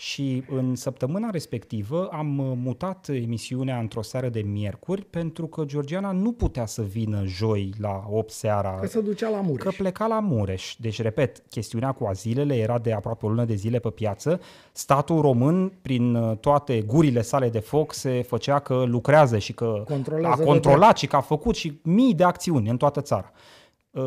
Și în săptămâna respectivă am mutat emisiunea într-o seară de miercuri pentru că Georgiana nu putea să vină joi la 8 seara. Că se ducea la Mureș. Că pleca la Mureș. Deci, repet, chestiunea cu azilele era de aproape o lună de zile pe piață. Statul român, prin prin uh, toate gurile sale de foc se făcea că lucrează și că Controlează a de controlat și că a făcut și mii de acțiuni în toată țara. Uh,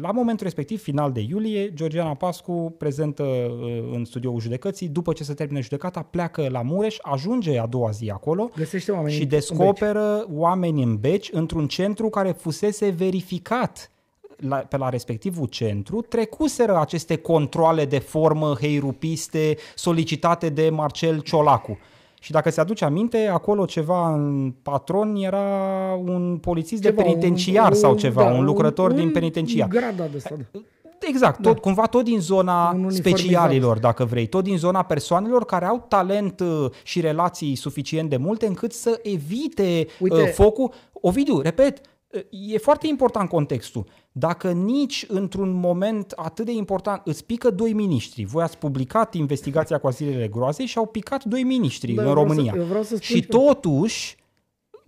La momentul respectiv, final de iulie, Georgiana Pascu prezentă uh, în studioul judecății, după ce se termină judecata, pleacă la Mureș, ajunge a doua zi acolo Găsește oameni și în beci. descoperă oameni în beci într-un centru care fusese verificat la, pe la respectivul centru, trecuseră aceste controle de formă heirupiste solicitate de Marcel Ciolacu. Și dacă se aduce aminte, acolo ceva în patron era un polițist Ceva, de penitenciar un- sau un- ceva, da, un lucrător un din penitenciar. Grada de asta, da. Exact, tot, cumva tot din zona Un uniformizat. specialilor, dacă vrei, tot din zona persoanelor care au talent uh, și relații suficient de multe încât să evite Uite- uh, focul. Ovidiu, repet, uh, e foarte important contextul. Dacă nici într-un moment atât de important îți pică doi miniștri, voi ați publicat investigația cu azilele groazei și au picat doi miniștri Da, în eu vreau România. să- eu vreau să spun și ce- totuși,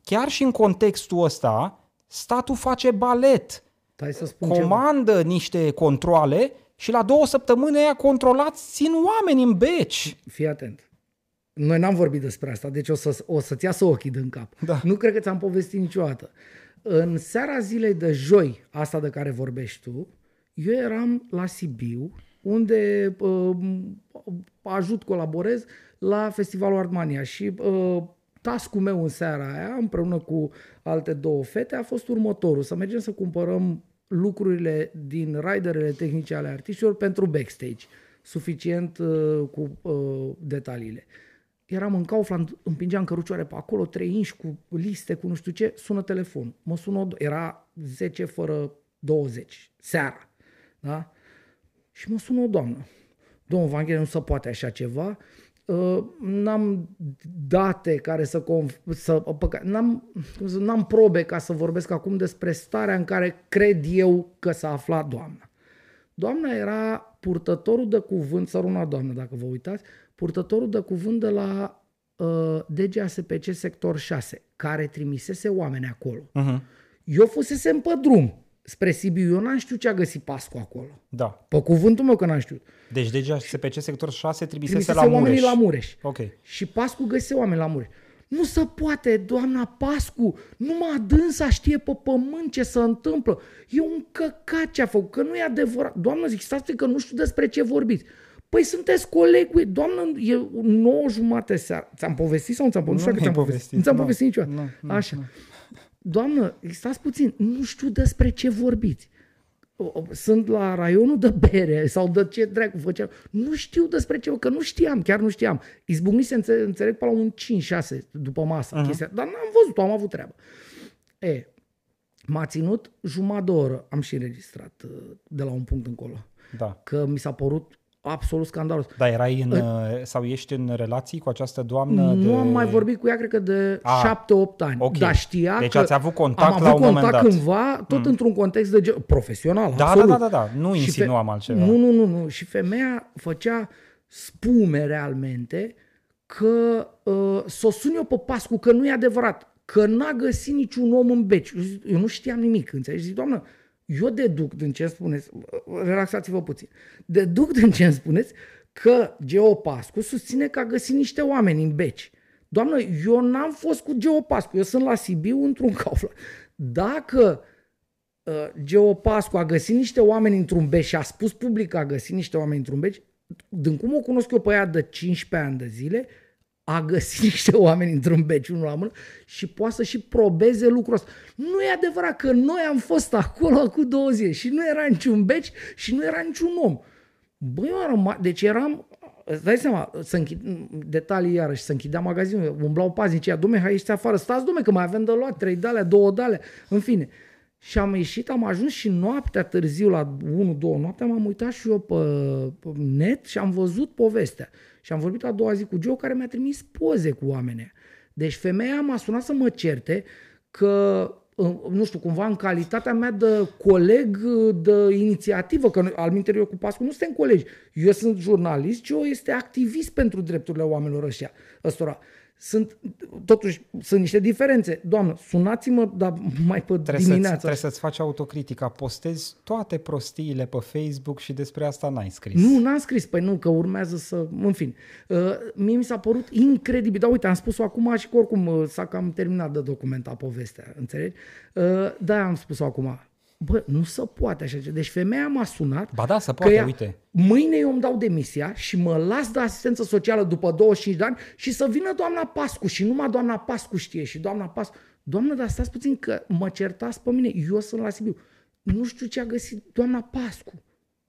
chiar și în contextul ăsta, statul face balet Hai să spun ceva. comandă niște controle și la două săptămâni aia controlați țin oameni în beci. Fii atent. Noi n-am vorbit despre asta, deci o, să, o să-ți iasă ochii din cap. Da. Nu cred că ți-am povestit niciodată. În seara zilei de joi, asta de care vorbești tu, eu eram la Sibiu, unde uh, ajut, colaborez la Festivalul Artmania și uh, tascul meu în seara aia, împreună cu alte două fete, a fost următorul, să mergem să cumpărăm lucrurile din riderele tehnice ale artiștilor pentru backstage, suficient uh, cu uh, detaliile. Eram în Kaufland, împingeam cărucioare pe acolo, trei inși cu liste, cu nu știu ce, sună telefon. Mă sună, o- era 10 fără 20, seara. Da? Și mă sună o doamnă. Domnul Vanghele, nu se poate așa ceva. Uh, n-am date care să, conf- să păca- n-am, cum să- n-am probe ca să vorbesc acum despre starea în care cred eu că s-a aflat doamna. Doamna era purtătorul de cuvânt, săruna doamnă, dacă vă uitați, purtătorul de cuvânt de la uh, DGASPC sector 6, care trimisese oameni acolo. Uh-huh. Eu fusesem pe drum spre Sibiu, eu n-am știut ce a găsit Pascu acolo. Da. Pe cuvântul meu că n-am știut. Deci deja SPC sector 6 trimisese Trimisese la oamenii Mureș. la Mureș. Ok. Și Pascu găsise oameni la Mureș. Nu se poate, doamna Pascu, numai dânsa știe pe pământ ce se întâmplă. E un căcat ce a făcut, că nu e adevărat. Doamnă, zic, stați că nu știu despre ce vorbiți. Păi sunteți colegi, doamnă, e 9 jumate seara. Ți-am povestit sau nu ți-am povestit? Nu Nu știu că mi-ai ți-am povestit. povestit, Nu ți-am nu. povestit niciodată. Nu, nu, Așa. Doamnă, stați puțin, nu știu despre ce vorbiți. O- o- Sunt la raionul de bere sau de ce dracu făceam. Nu știu despre ce, că nu știam, chiar nu știam. Izbucnise, înțeleg, înțeleg, pe la un 5-6 după masă, uh-huh. chestia. Dar n-am văzut, am avut treabă. E, m-a ținut jumătate de oră, am și înregistrat uh, de la un punct încolo, Da. că mi s-a părut absolut scandalos. Dar erai în, uh, sau ești în relații cu această doamnă Nu de... am mai vorbit cu ea, cred că de A, 7-8 ani. ok. Dar știa Deci că ați avut contact am la avut un moment contact dat. cândva, tot mm. într-un context de ge- profesional, Da, absolut. da, da, da, da. Nu Și insinuam fe- altceva. Nu, nu, nu, nu. Și femeia făcea spume realmente că uh, să o sun eu pe Pascu, că nu e adevărat, că n-a găsit niciun om în beci. Eu zic, Eu nu știam nimic, înțelegi? Zic, doamnă, eu deduc din ce îmi spuneți, relaxați-vă puțin, deduc din ce îmi spuneți că Geo Pascu susține că a găsit niște oameni în beci. Doamnă, eu n-am fost cu Geo Pascu, eu sunt la Sibiu într-un Kaufland. Dacă uh, Geo Pascu a găsit niște oameni într-un beci și a spus public că a găsit niște oameni într-un beci, din cum o cunosc eu pe ea de 15 ani de zile, a găsit [LAUGHS] niște oameni într-un beci, unul la mână, și poate să și probeze lucrul ăsta. Nu e adevărat că noi am fost acolo cu două zile și nu era niciun beci și nu era niciun om. Băi, eu am rămas, deci eram, îți dai seama, să închid, detalii iarăși, să închidea magazinul, umblau paznicii, ea, domne, hai ieși afară, stați, domne, că mai avem de luat, trei dale, două dale, în fine. Și am ieșit, am ajuns și noaptea târziu, la 1-2 noaptea, m-am uitat și eu pe, pe net și am văzut povestea. Și am vorbit a doua zi cu Joe, care mi-a trimis poze cu oamenii. Deci femeia m-a sunat să mă certe că nu știu, cumva în calitatea mea de coleg de inițiativă, că al minterii eu cu Pascu nu suntem colegi. Eu sunt jurnalist, Joe este activist pentru drepturile oamenilor ăștia, ăstora. Sunt, totuși, sunt niște diferențe. Doamnă, sunați-mă, dar mai pe Trebuie, dimineața. să trebuie să-ți faci autocritica. Postezi toate prostiile pe Facebook și despre asta n-ai scris. Nu, n-am scris, păi nu, că urmează să... În fin, uh, mie mi s-a părut incredibil. Dar uite, am spus-o acum și că oricum uh, s-a cam terminat de documentat povestea, înțelegi? Uh, da, am spus-o acum. Bă, nu se poate așa ceva. Deci femeia m-a sunat Ba da, se că poate, ea, uite. mâine eu îmi dau demisia și mă las de asistență socială după 25 de ani și să vină doamna Pascu și numai doamna Pascu știe și doamna Pascu. Doamnă, dar stați puțin că mă certați pe mine, eu sunt la Sibiu. Nu știu ce a găsit doamna Pascu.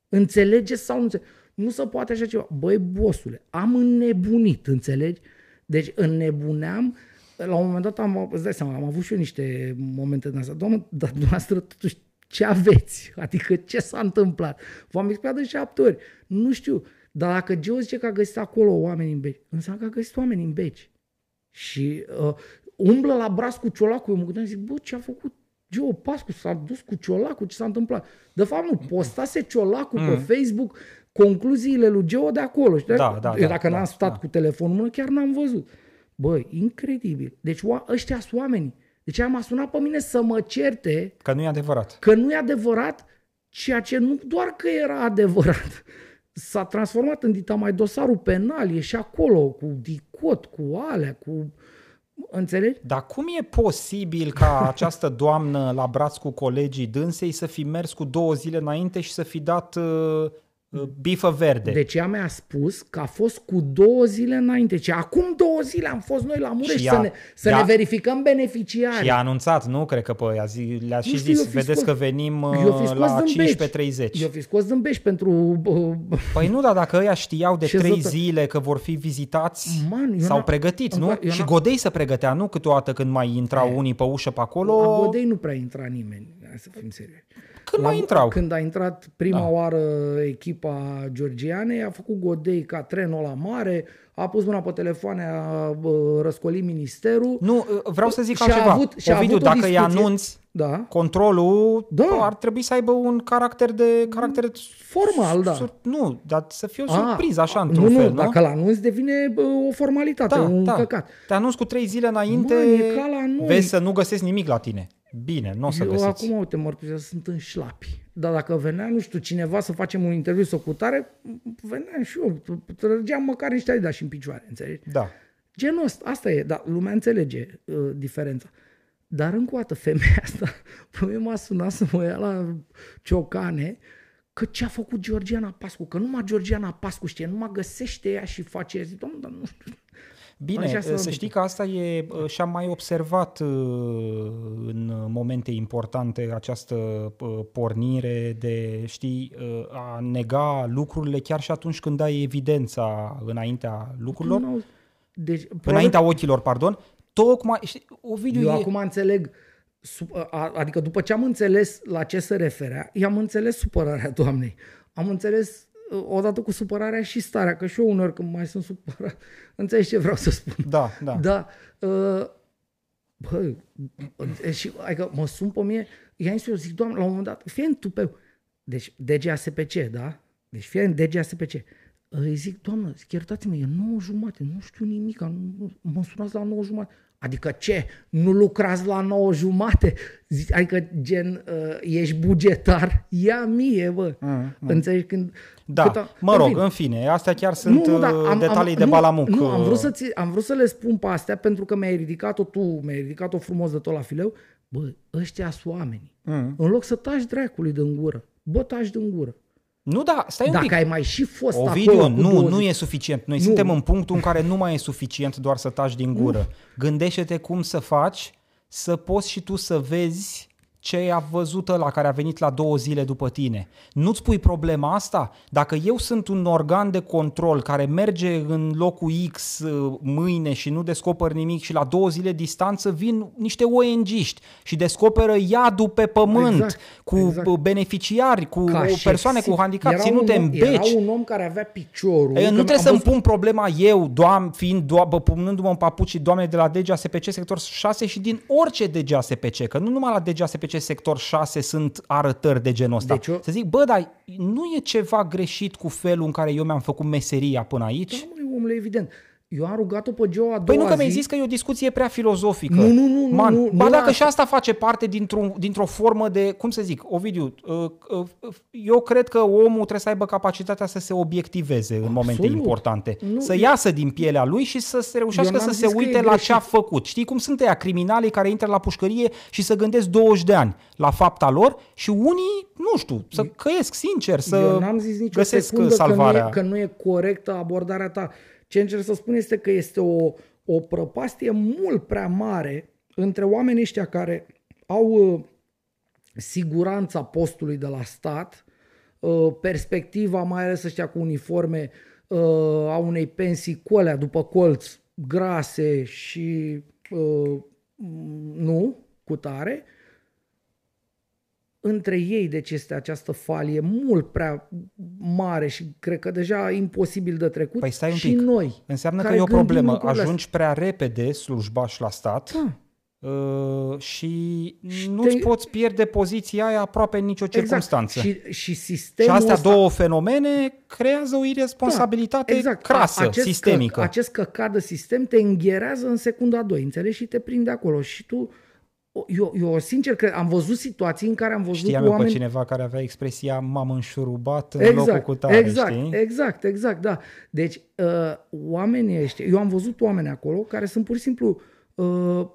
Înțelegeți sau nu înțelegeți? Nu se poate așa ceva. Băi, bosule, am înnebunit, înțelegi? Deci înnebuneam, la un moment dat am, îți dai seama, am avut și eu niște momente din astea. Doamnă, dar dumneavoastră totuși ce aveți? [LAUGHS] Adică ce s-a întâmplat? V-am explicat de șapte ori. Nu știu. Dar dacă Geo zice că a găsit acolo oameni în beci, înseamnă că a găsit oameni în beci. Și uh, umblă la braț cu ciolacul. Eu mă gândeam, zic, bă, ce a făcut Geo Pascu? S-a dus cu ciolacul, ce s-a întâmplat? De fapt, nu, postase ciolacul mm. pe Facebook concluziile lui Geo de acolo. Și de Da, da, eu da, dacă da, n-am stat da. cu telefonul în mână, chiar n-am văzut. Băi, incredibil. Deci oa- ăștia sunt oamenii. Deci am sunat pe mine să mă certe Că nu e adevărat. că nu e adevărat ceea ce nu doar că era adevărat, [LAUGHS] s-a transformat în dita mai dosarul penal, e și acolo cu dicot, cu alea, cu... Înțelegi? Dar cum e posibil ca [LAUGHS] această doamnă la braț cu colegii dânsei să fi mers cu două zile înainte și să fi dat uh, uh, bifă verde? Deci ea mi-a spus că a fost cu două zile înainte. Ce acum două zile am fost noi la Mureș Și să, ea- ne, să ea- ne verificăm beneficiarii. Și a anunțat, nu? Cred că pe ea zi, le-a și Nu știu, eu zis, fi vedeți scos- că venim uh, Eu fi scos la din beci. 15.30. Eu fi scos din beș pentru... Uh, Păi nu, dar dacă ăia știau de Ce trei zătă- zile că vor fi vizitați, Man, eu s-au n-am- pregătit, îmi nu? pla- eu Și n-am- Godei să pregătea, nu câteodată când mai intrau unii pe ușă pe la acolo. Godei nu prea intra nimeni, hai să fim serioși. Când La- mai intrau? Când a intrat prima Da. oară echipa georgianei, a făcut Godei ca trenul la mare, a pus mâna pe telefoane, a bă, răscolit ministerul. Nu, vreau să zic Și a altceva. avut- și a Ovidiu, avut o dacă îi discuție- anunți, Da, controlul Da. ar trebui să aibă un caracter de caracter Formal, da. sur- nu, dar să fie o A, surpriză așa a, într-un nu, fel, nu, dacă l-anunți devine bă, o formalitate, Da, un da. căcat. Te anunți cu trei zile înainte, Mă, e ca la noi. vezi să nu găsești nimic la tine. Bine, nu o să Eu găsiți. acum, uite, mărturisesc, sunt în șlapi. Dar dacă venea, nu știu, cineva să facem un interviu sau cu tare, veneam și eu, trăgeam măcar niște adidas și în picioare, înțelegi? Da. Genul ăsta, asta e, dar lumea înțelege uh, diferența. Dar încă o dată, femeia asta, [LAUGHS] pe mine m-a sunat să mă ia la ciocane, că ce a făcut Georgiana Pascu, că numai Georgiana Pascu știe, numai găsește ea și face, zic, domnul, dar nu știu. Bine, Așa se să întâmplă. știi că asta e uh, și-am mai observat uh, în momente importante această uh, pornire de, știi, uh, a nega lucrurile chiar și atunci când ai evidența înaintea lucrurilor, Nu, Deci, probabil- înaintea ochilor, pardon, tocmai, știi, Ovidiu, Eu e, acum înțeleg, su- a- adică după ce am înțeles la ce se referea, i-am înțeles supărarea [LAUGHS] doamnei. Am înțeles uh, odată cu supărarea și starea, că și eu uneori când mai sunt supărat, [LAUGHS] înțelegi ce vreau să spun. da, da, Da. Uh, bă, și adică mă sun pe mine, i-am zis eu, zic, doamne, la un moment dat, fie în tupeu. Deci DGASPC, da? Deci fie în DGASPC. Îi zic, doamnă, zic, iertați-mă, e 9 jumate, nu știu nimic, nu, nu- mă sunați la 9 jumate. Adică ce? Nu lucrați la 9 jumate? Zic, adică gen, uh, ești bugetar? Ia mie, bă. Mm, mm. Înțelegi când... da. cât mă în rog, fine. în fine, astea chiar sunt Nu, nu, dar uh, am, detalii am, de nu, balamuc. Nu, am vrut, uh, să ți, am vrut să le spun pe astea pentru că mi-ai ridicat-o tu, mi-ai ridicat-o frumos de tot la fileu. Bă, ăștia sunt oamenii. Mm. În loc să taci dracului din gură, bă, taci din gură. Nu, da, stai un Dacă pic. ai mai și fost Ovidiu, acolo cu nu, două nu zile- e suficient. Noi Nu. suntem în punctul în care nu mai e suficient doar să taci din gură. Gândește-te cum să faci să poți și tu să vezi ce a văzut la care a venit la două zile după tine. Nu-ți pui problema asta? Dacă eu sunt un organ de control care merge în locul X uh, mâine și nu descoper nimic și la două zile distanță vin niște ONG-ști și descoperă iadul pe pământ Exact, cu exact. uh, beneficiari, cu Ca o și persoane exist- cu handicap era ținute un în om, beci. Era un om care avea piciorul. Eu că nu trebuie am să-mi văzut- pun problema eu, doam, fiind doabă, punându-mă în papucii doamnei de la DGASPC sector 6 și din orice DGASPC, că nu numai la DGASPC sector 6 sunt arătări de genul ăsta. Deci eu- Să zic, bă, dar nu e ceva greșit cu felul în care eu mi-am făcut meseria până aici? Da, măi, omule, evident. Eu am rugat-o pe Geo a doua Păi nu că zi. mi-ai zis că e o discuție prea filozofică. Nu, nu, nu, Man, nu, ba nu dacă la și asta face parte dintr-o, dintr-o formă de, cum să zic, Ovidiu, uh, uh, eu cred că omul trebuie să aibă capacitatea să se obiectiveze în momente importante. Nu, să eu- iasă din pielea lui și să se reușească Eu n-am să se zis că e uite la greșit. ce a făcut. Știi cum sunt ăia criminalii care intră la pușcărie și să gândesc 20 de ani la fapta lor și unii, nu știu, să căiesc sincer, să Eu n-am zis nicio găsesc secundă salvarea. Că, nu e, că nu e corectă abordarea ta. Ce încerc să spun este că este o, o prăpastie mult prea mare între oamenii ăștia care au uh, siguranța postului de la stat, uh, perspectiva, mai ales ăștia cu uniforme, uh, a unei pensii cu alea după colț, grase și uh, nu, cu tare, între ei deci este această falie mult prea mare și cred că deja imposibil de trecut Păi stai un și pic. noi. Înseamnă că care e o gândim problemă. lucrurile astea. Ajungi prea repede slujbaș la stat Da. uh, și, Și nu-ți te- poți pierde poziția aia aproape în nicio circunstanță. Exact. Și, și Și sistemul astea ăsta, două fenomene creează o irresponsabilitate Da, exact. crasă, acest sistemică. Că, acest căcat de sistem te îngherează în secunda 2, înțelegi? Și te prinde acolo. Și tu, eu, eu sincer cred, am văzut situații în care am văzut Știam eu oameni... pe cineva care avea expresia m-am înșurubat în locul Exact, cu tare, exact, știi? exact, exact, da. Deci, uh, oamenii ăștia, eu am văzut oameni acolo care sunt pur și simplu uh,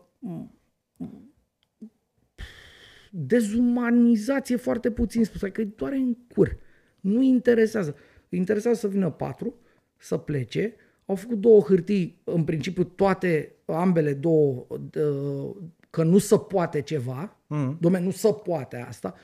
dezumanizație foarte puțin spus, adică îi doare în cur. Nu interesează. Îi interesează să vină patru, să plece, au făcut două hârtii, în principiu toate, ambele două, uh, că nu se poate ceva, mm. domne, nu se poate asta.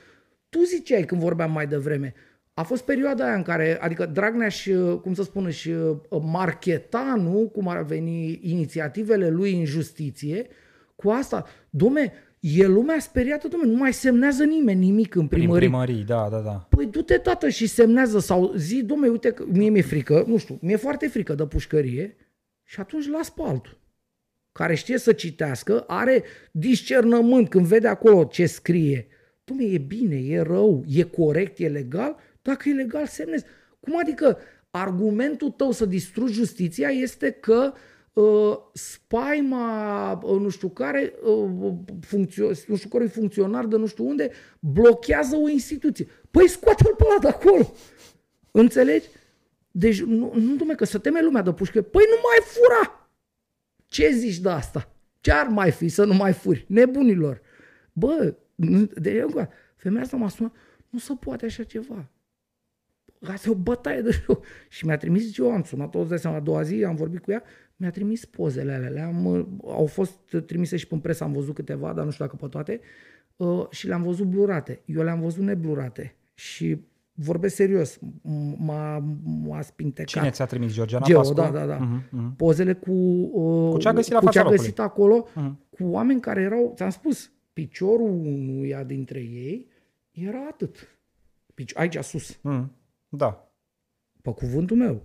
Tu ziceai când vorbeam mai devreme, a fost perioada aia în care, adică Dragnea și, cum să spun, și marcheta, nu, cum ar veni inițiativele lui în justiție, cu asta, domne, e lumea speriată, domne, nu mai semnează nimeni nimic în Prin primărie. primării, da, da, da. Păi du-te, tată, și semnează sau zi, domne, uite, că mie mi-e frică, nu știu, mi-e foarte frică de pușcărie și atunci las pe altul care știe să citească, are discernământ când vede acolo ce scrie. Dom'le, e bine, e rău, e corect, e legal? Dacă e legal, semnezi. Cum adică argumentul tău să distrugi justiția este că uh, spaima, uh, nu știu care, uh, funcțio- nu știu cărui funcționar de nu știu unde, blochează o instituție. Păi scoate-l pe ăla de acolo. Înțelegi? Deci, nu, nu dumne, că să teme lumea de pușcă. Păi nu mai fura! Ce zici de asta? Ce ar mai fi să nu mai furi? Nebunilor! Bă, nu- de încă, femeia asta m-a sunat, nu se poate așa ceva. Asta e o bătaie de șou. Și mi-a trimis eu, am sunat o seama a doua zi, am vorbit cu ea, mi-a trimis pozele alea. Le-am, uh, au fost trimise și în presă, am văzut câteva, dar nu știu dacă pe toate, uh, și le-am văzut blurate. Eu le-am văzut neblurate. Și vorbesc serios, m- m-a, m-a spintecat. Cine ți-a trimis, Georgiana Geo, Pascu? da, da, da. Mhm, mhm. Pozele cu, uh, Cu ce a găsit la cu ce fața a găsit locului. acolo, Mhm. cu oameni care erau, ți-am spus, piciorul unuia dintre ei era atât. Pici- aici sus, Mhm. Da. pe cuvântul meu.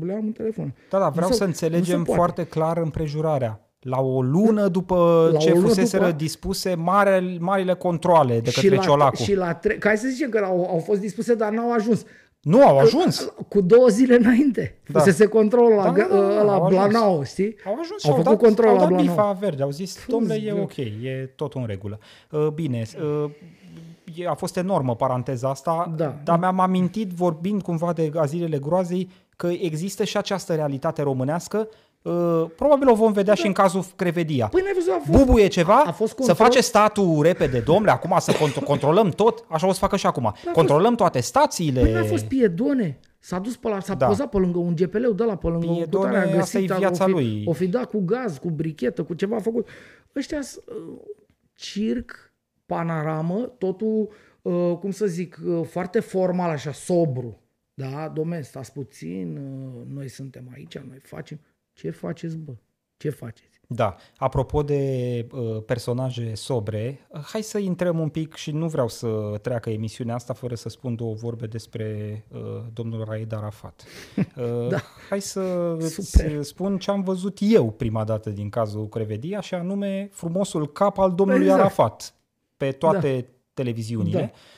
Le am în telefon. Da, da, vreau Nu să se- nu înțelegem se poate. foarte clar împrejurarea. La o lună după La ce o lună fuseseră după- dispuse mare, marile controle de și către la, Ciolacu. și la tre- ca să zicem că au, au fost dispuse, dar n-au ajuns. Nu au ajuns. Cu două zile înainte. Da. Fusese control la, Da, da, da, da, la au ajuns. Blanau, știi? Au ajuns și Au au, făcut dat, control au la dat Blanau. bifa verde, au zis, domnule, e greu. ok, e totul în regulă. Uh, Bine, uh, e- a fost enormă paranteza asta, Da. dar mi-am amintit, vorbind cumva de zilele groazei, că există și această realitate românească. Uh, Probabil o vom vedea și în cazul Crevedia. Păi n-ai văzut, a fost, Bubuie ceva, a fost să control- face statul repede, domnule, acum să cont- controlăm tot, așa o să facă și acum. Controlăm toate stațiile. Păi n-a fost piedone. S-a dus pe la, s-a Da. da. pozat pe lângă un GPL-ul de la pe lângă Piedone, cu tare, a găsit, asta e a- viața o fi, lui. O fi dat cu gaz, cu brichetă, cu ceva a făcut. Ăștia s- uh, circ, panoramă, totul, uh, cum să zic, uh, foarte formal, așa, sobru. Da, domne, stați puțin, uh, noi suntem aici, noi facem. Ce faceți, bă? Ce faceți? Da, apropo de uh, personaje sobre, uh, hai să intrăm un pic și nu vreau să treacă emisiunea asta fără să spun două vorbe despre uh, domnul Raed Arafat. [LAUGHS] Uh, Da. Hai să Super. îți spun ce am văzut eu prima dată din cazul Crevedia și anume frumosul cap al domnului Exact. Arafat pe toate televiziunile. Uh,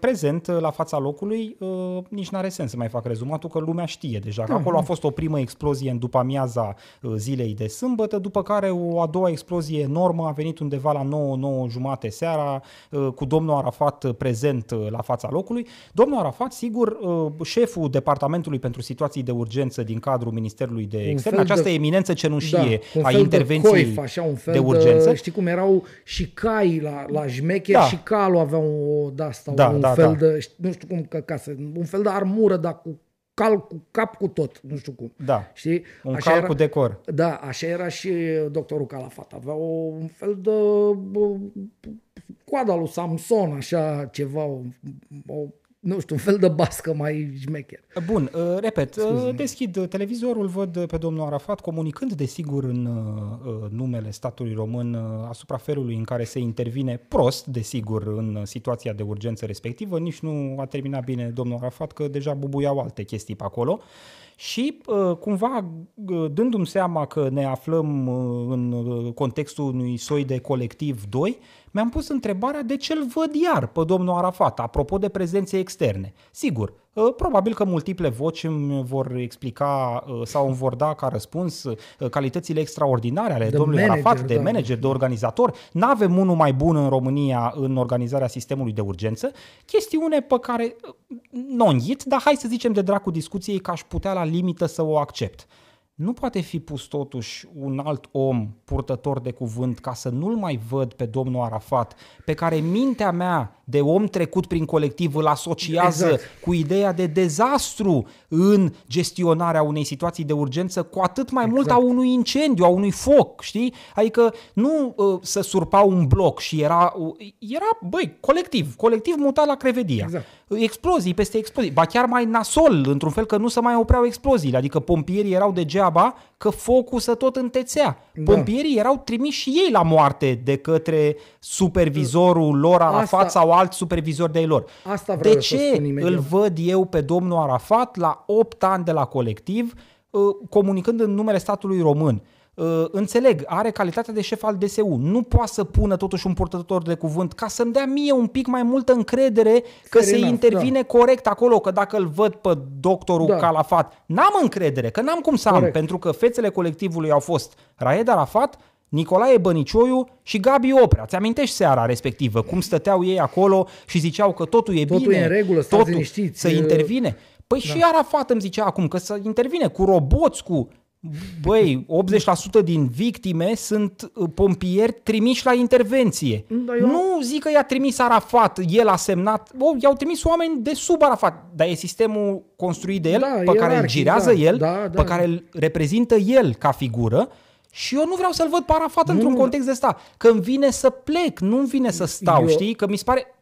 prezent, uh, la fața locului, uh, nici n-are sens să mai fac rezumatul, că lumea știe deja. Că Da, acolo da. a fost o primă explozie în după amiaza zilei de sâmbătă, după care o a doua explozie enormă a venit undeva la 9, 9 jumate seara, cu domnul Arafat prezent la fața locului. Domnul Arafat, sigur, șeful Departamentului pentru Situații de Urgență din cadrul Ministerului de Externe, fel de- această eminență cenușie Da, un a fel intervenției de, coif, așa, un fel de urgență. De, știi cum erau și cai la, la șmecher Da. și calul avea o de asta, Da, un da, fel da. de, știi, nu știu cum că ca să, un fel de armură, dar cu cal, cu cap cu tot, nu știu cum. Da, Știi? un cal cu decor. Da, așa era și doctorul Calafat. Avea o, un fel de bă, coada lui Samson, așa ceva, o, o, nu știu, un fel de bască mai șmecher. Bun, uh, repet, uh, Scuze-mă. deschid televizorul, văd pe domnul Arafat comunicând, desigur, în uh, numele statului român uh, asupra felului în care se intervine prost, desigur, în situația de urgență respectivă. Nici nu a terminat bine domnul Arafat, că deja bubuiau alte chestii pe acolo. Și uh, cumva, uh, dându-mi seama că ne aflăm uh, în uh, contextul unui soi de colectiv 2, mi-am pus întrebarea de ce îl văd iar pe domnul Arafat, apropo de prezențe externe. Sigur, uh, probabil că multiple voci îmi vor explica uh, sau îmi vor da ca răspuns uh, calitățile extraordinare ale De domnului manager, Arafat, de da. manager, de organizator. N-avem unul mai bun în România în organizarea sistemului de urgență. Chestiune pe care uh, nu o înghit, dar hai să zicem de dracu discuției că aș putea la limită să o accept. Nu poate fi pus totuși un alt om purtător de cuvânt ca să nu-l mai văd pe domnul Arafat, pe care mintea mea de om trecut prin colectiv îl asociază Exact. cu ideea de dezastru în gestionarea unei situații de urgență, cu atât mai mult a Exact. unui incendiu, a unui foc, știi? Adică nu uh, să surpa un bloc și era, uh, era, băi, colectiv, colectiv mutat la Crevedia. Exact. Explozii peste explozii, ba chiar mai nasol, într-un fel că nu se mai opreau exploziile, adică pompierii erau degeaba că focul să tot întețea. Da. Pompierii erau trimiși și ei la moarte de către supervizorul lor Arafat Asta- sau alt supervizor de ei lor. Asta vreau de să ce spun imediat. îl văd eu pe domnul Arafat la 8 ani de la colectiv uh, comunicând în numele statului român? Uh, Înțeleg, are calitatea de șef al DSU. Nu poate să pună totuși un purtător de cuvânt ca să-mi dea mie un pic mai multă încredere că Fair se enough, intervine corect acolo, că dacă îl văd pe doctorul Da. Calafat, n-am încredere, că n-am cum să am, Corect. pentru că fețele colectivului au fost Raed Arafat, Nicolae Bănicioiu și Gabi Oprea. Ți amintești seara respectivă, cum stăteau ei acolo și ziceau că totul e Totul bine, e în regulă, stați totul liniștiți. să intervine. Păi da. și Arafat îmi zicea acum că să intervine cu roboți, cu... Băi, 80% din victime sunt uh, pompieri trimiși la intervenție. Da, eu- Nu zic că i-a trimis Arafat, el a semnat, oh, i-au trimis oameni de sub Arafat, dar e sistemul construit de el, Da, pe care îl ierarhic, girează da, el, da, pe da. care îl reprezintă el ca figură și eu nu vreau să-l văd pe Arafat Nu, într-un nu. context de ăsta, că îmi vine să plec, nu-mi vine să stau, Eu- știi? Că mi se pare,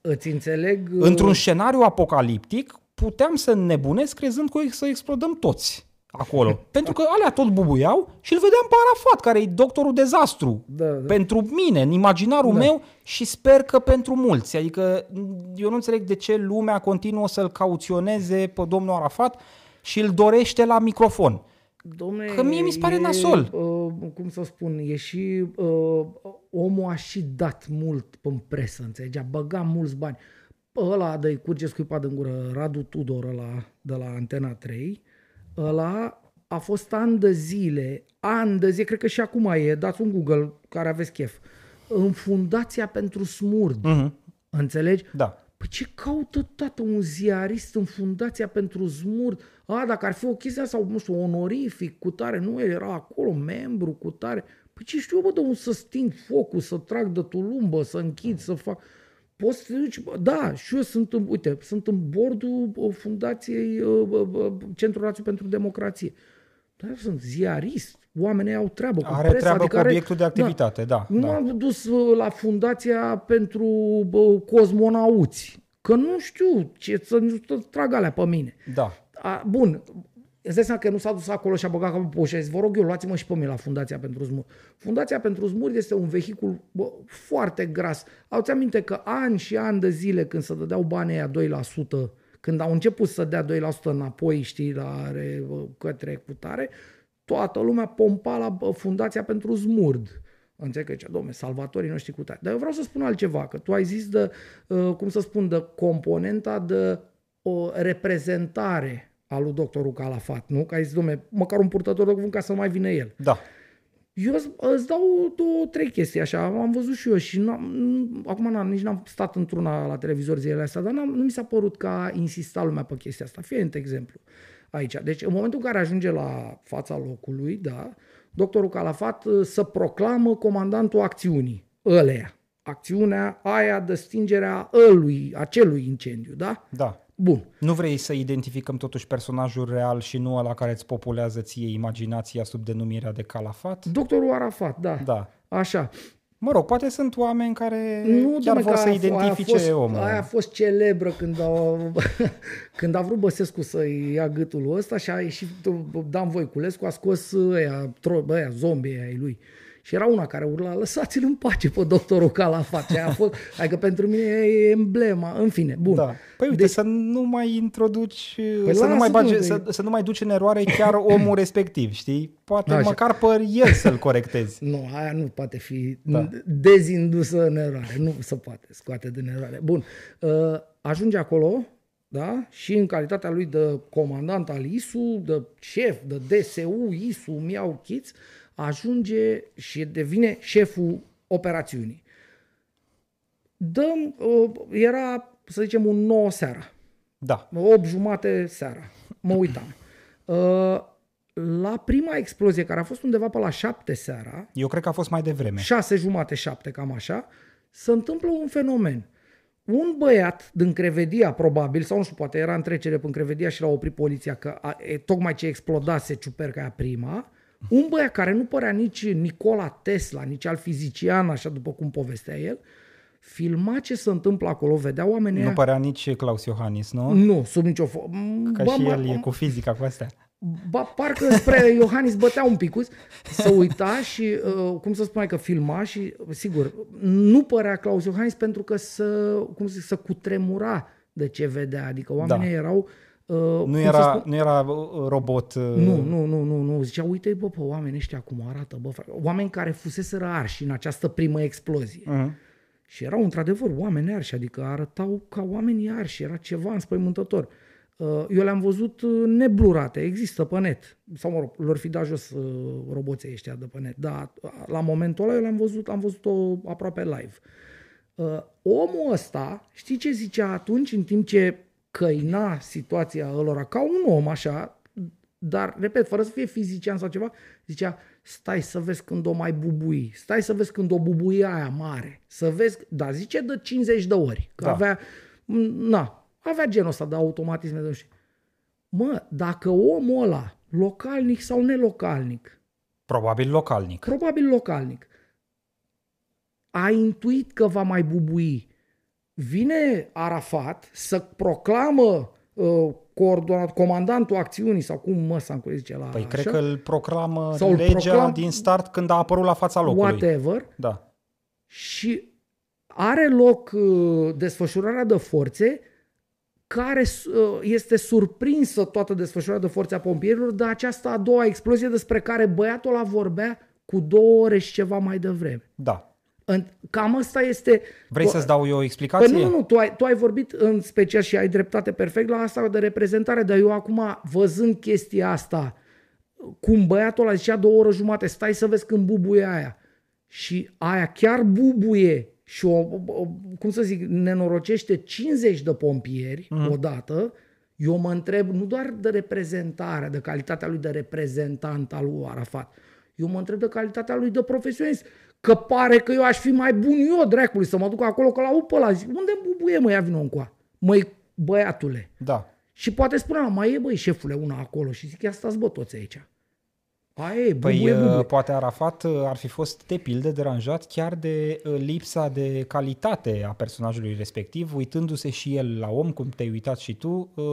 Îți înțeleg... uh, într-un scenariu apocaliptic, puteam să nebunesc crezând că o să explodăm toți acolo. [LAUGHS] Pentru că alea tot bubuiau și îl vedeam pe Arafat, care e doctorul dezastru. Da, da. Pentru mine, în imaginarul Da. meu și sper că pentru mulți. Adică eu nu înțeleg de ce lumea continuă să-l cauționeze pe domnul Arafat și îl dorește la microfon. Domne, Că mie mi se pare e, nasol. Uh, cum să spun, e și uh, omul a și dat mult în presă, înțelegi? A băgat mulți bani. Ăla de curge scuipat în gură, Radu Tudor ăla de la Antena 3, ăla a fost ani de zile, ani de zile, cred că și acum e, dați un Google care aveți chef, în Fundația pentru Smurd. Mhm. Înțelegi? Da. Păi ce caută tată un ziarist în Fundația pentru Zmurd? A, dacă ar fi o chestie sau, nu știu, onorific, cu tare, nu, el era acolo, membru, cu tare. Păi ce știu eu, bă, de un să sting focul, să trag de tulumbă, să închid, să fac... Poți să te duci, bă, da, și eu sunt, în, uite, sunt în bordul uh, Fundației uh, uh, uh, Centrul Național pentru Democrație. Dar eu sunt ziarist, oamenii au treabă cu Are presa, treabă adică cu are- obiectul de activitate, da. nu da. m-am dus uh, la fundația pentru bă, cosmonauți. Că nu știu ce să nu să trag alea pe mine. da. A, bun, îți dai seama că nu s-a dus acolo și a băgat capul pe ușă și a zis, vă rog eu, luați-mă și pe mine la Fundația pentru Zmur. Fundația pentru Zmur este un vehicul bă, foarte gras. Au-ți aminte că ani și ani de zile când se dădeau banii aia 2%, când au început să dea 2% înapoi, știi, la re, către cutare, toată lumea pompa la bă, Fundația pentru Zmurd. Înțeleg că zicea, domne, salvatorii noștri cu tare. Dar eu vreau să spun altceva, că tu ai zis de, uh, cum să spun, de componenta de o reprezentare a lui doctorul Calafat, nu? Că ai zis, domne, măcar un purtător de cuvânt ca să nu mai vină el. Da. Eu îți- îți dau două, trei chestii așa, am văzut și eu și n-am, acum n-am, nici n-am stat într-una la televizor zilele astea, dar n-am, nu mi s-a părut că a insistat lumea pe chestia asta. Fie un exemplu aici. Deci în momentul în care ajunge la fața locului, da, doctorul Calafat uh, să proclamă comandantul acțiunii, ăleia. Acțiunea aia de stingerea ălui, acelui incendiu, da? Da. Bun. Nu vrei să identificăm totuși personajul real și nu ăla care îți populează ție imaginația sub denumirea de calafat? Doctorul Arafat, da. Da. Așa. Mă rog, poate sunt oameni care Nu, chiar dom'le, vor că să aia- identifice aia a fost, omul. Aia a fost celebră când a, [LAUGHS] când a vrut Băsescu să-i ia gâtul ăsta și a ieșit Dan Voiculescu, a scos ăia, tro, ăia zombie ai lui. Și era una care urla, lăsați-l în pace pe doctorul Calafat. Și aia a fost, adică pentru mine e emblema. În fine, bun. Da. Păi uite, deci, să nu mai introduci, Păi să, nu lasă, mai bage, dom'le. să, să nu mai duci în eroare chiar [COUGHS] omul respectiv, știi? Poate Așa. măcar pe el să-l corectezi. Nu, aia nu poate fi Da. da. dezindusă în eroare. Nu se poate scoate din eroare. Bun. Uh, ajunge acolo, da? Și în calitatea lui de comandant al ISU, de șef, de DSU, ISU, Miau Kids, ajunge și devine șeful operațiunii. Dăm, uh, era, să zicem, un 9 seara. Da. 8 jumate seara. Mă uitam. [CLEARS THROAT] Uh, la prima explozie, care a fost undeva pe la 7 seara, Eu cred că a fost mai devreme. 6 jumate, 7, cam așa, se întâmplă un fenomen. Un băiat din Crevedia, probabil, sau nu știu, poate era în trecere prin Crevedia și l-a oprit poliția, că a, e, tocmai ce explodase ciuperca aia prima, un băiat care nu părea nici Nicola Tesla, nici al fizician, așa după cum povestea el, filma ce se întâmplă acolo, vedea oamenii Nu aia- părea nici Claus Iohannis, nu? Nu, sub nicio formă. Că și el e cu fizica cu astea. Ba, parcă spre [LAUGHS] Iohannis bătea un picus, să uita și, uh, cum să spune, că filma și, sigur, nu părea Claus Iohannis pentru că să, cum să zic, să cutremura de ce vedea. Adică oamenii Da. erau... Uh, Nu cum să era, spun? nu era uh, robot. uh, Nu, nu, nu, nu, nu. Zicea, uite bă, pe oamenii ăștia cum arată, bă, frate. Oameni care fuseseră arși în această primă explozie. Mhm. Și erau într-adevăr oameni arși, adică arătau ca oamenii arși, era ceva înspăimântător. Uh, Eu le-am văzut uh, neblurate, există pe net. Sau, mă rog, lor fi dat jos uh, roboții ăștia de pe net. Dar uh, la momentul ăla eu le-am văzut, am văzut-o aproape live. Uh, Omul ăsta, știi ce zicea atunci, în timp ce căina situația ălora, ca un om așa, dar, repet, fără să fie fizician sau ceva, zicea, stai să vezi când o mai bubui, stai să vezi când o bubuie aia mare, să vezi, da, zice de 50 de ori, că Da. avea, na, avea genul ăsta de automatisme, de nu știu. Mă, dacă omul ăla, localnic sau nelocalnic, Probabil localnic. probabil localnic, a intuit că va mai bubui. Vine Arafat să proclamă uh, coordonat, comandantul acțiunii sau cum mă să zice la Păi așa, cred că îl proclamă Sau îl legea proclam- din start când a apărut la fața locului. whatever Da. și are loc uh, desfășurarea de forțe care uh, este surprinsă toată desfășurarea de forțe a pompierilor de această a doua explozie despre care băiatul ăla vorbea cu două ore și ceva mai devreme. Da. În- Cam asta este... Vrei să-ți dau eu o explicație? Păi nu, nu, nu, tu ai, tu ai vorbit în special și ai dreptate perfect la asta de reprezentare, dar eu acum, văzând chestia asta, cum băiatul ăla zicea două ore jumate, stai să vezi când bubuie aia. Și aia chiar bubuie și o, o cum să zic, nenorocește 50 de pompieri mm. odată, eu mă întreb nu doar de reprezentarea, de calitatea lui de reprezentant al lui Arafat, eu mă întreb de calitatea lui de profesionist. Că pare că eu aș fi mai bun eu, dracului, să mă duc acolo, că la upă la zic, unde bubuie, mă, ia vină încoa. Măi, băiatule. Da. Și poate spunea, mai e, băi, șefule, una acolo. Și zic, ia stați, bă, toți aici. Aia e, Păi bubuie, bubuie. uh, poate Arafat uh, ar fi fost de pildă deranjat chiar de uh, lipsa de calitate a personajului respectiv, uitându-se și el la om, cum te-ai uitat și tu, uh,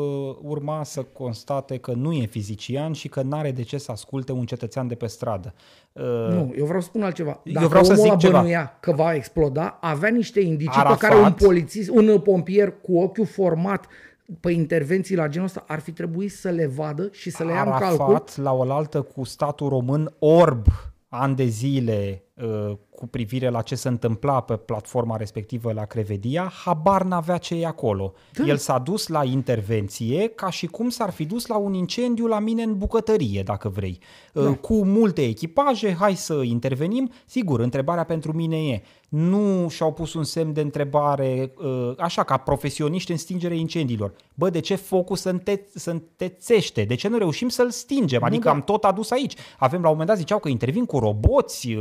urma să constate că nu e fizician și că n-are de ce să asculte un cetățean de pe stradă. Uh, Nu, eu vreau să spun altceva. Eu Dacă vreau să omul zic ăla ceva. bănuia că va exploda, avea niște indicii Arafat- pe care un polițist, un pompier cu ochiul format pe intervenții la genul ăsta ar fi trebuit să le vadă și să le ia în calcul. Arafat, la oaltă cu statul român orb, ani de zile, uh, cu privire la ce se întâmpla pe platforma respectivă la Crevedia, habar n-avea ce e acolo. Da. El s-a dus la intervenție ca și cum s-ar fi dus la un incendiu la mine în bucătărie, dacă vrei. Uh, da. Cu multe echipaje, hai să intervenim. Sigur, întrebarea pentru mine e, nu și-au pus un semn de întrebare, uh, așa, ca profesioniști în stingerea incendiilor. Bă, de ce focul se, înte- se întețește? De ce nu reușim să-l stingem? Adică da. am tot adus aici. Avem, la un moment dat, ziceau că intervin cu roboți,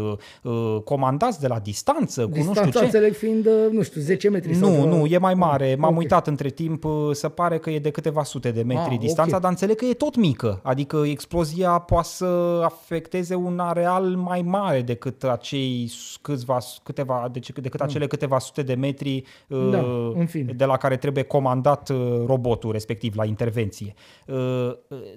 uh, uh, comandați de la distanță, cu nu știu ce. înțeleg fiind, nu știu, 10 metri. Nu, sau nu, e mai mare. M-am okay. uitat între timp, să pare că e de câteva sute de metri ah, distanța, okay. dar înțeleg că e tot mică. Adică explozia poate să afecteze un areal mai mare decât acei câțiva, câteva deci decât acele mm. câteva sute de metri da, uh, în fine. de la care trebuie comandat uh, robotul respectiv la intervenție. Uh,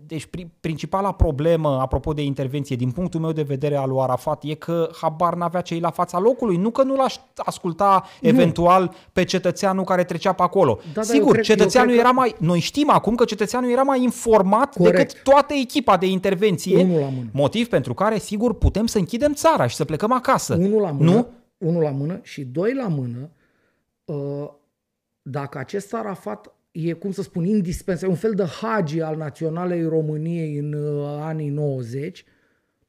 deci principala problemă, apropo de intervenție, din punctul meu de vedere al lui Arafat, e că habar n-avea cei la fața locului, nu că nu l-aș asculta eventual nu. pe cetățeanul care trecea pe acolo. Da, Sigur, cred, cetățeanul era că... mai... Noi știm acum că cetățeanul era mai informat Corect. decât toată echipa de intervenție, motiv pentru care, sigur, putem să închidem țara și să plecăm acasă. Unul la mână, nu? unul la mână și doi la mână, uh, dacă acest Arafat e, cum să spun, indispensabil, un fel de hagi al naționalei României în uh, anii 90,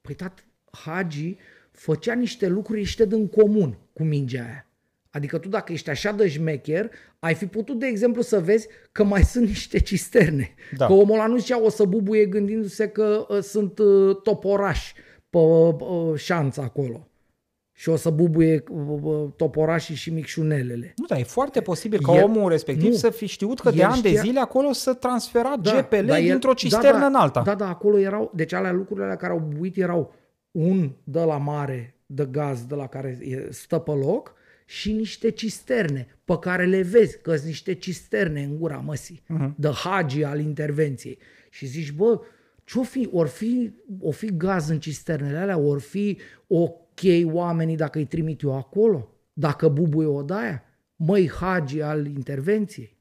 păi tat, hagi făcea niște lucruri niște în comun cu mingea aia. Adică tu dacă ești așa de șmecher, ai fi putut, de exemplu, să vezi că mai sunt niște cisterne. Da. Că omul ăla nu zicea o să bubuie gândindu-se că uh, sunt uh, toporași pe uh, șanță acolo și o să bubuie toporașii și micșunelele. Nu, dar e foarte posibil ca el, omul respectiv nu, să fi știut că de ani știa, de zile acolo să transfera da, GPL da, dintr-o cisternă da, da, în alta. Da, da, acolo erau, deci alea lucrurile care au bubuit erau un de la mare de gaz de la care stă pe loc și niște cisterne pe care le vezi, că sunt niște cisterne în gura măsii, uh-huh. de hagi al intervenției. Și zici, bă, ce-o fi? Or fi, o fi gaz în cisternele alea, or fi o chei oamenii dacă îi trimit eu acolo? Dacă bubuie odaia? Măi, hagi al intervenției.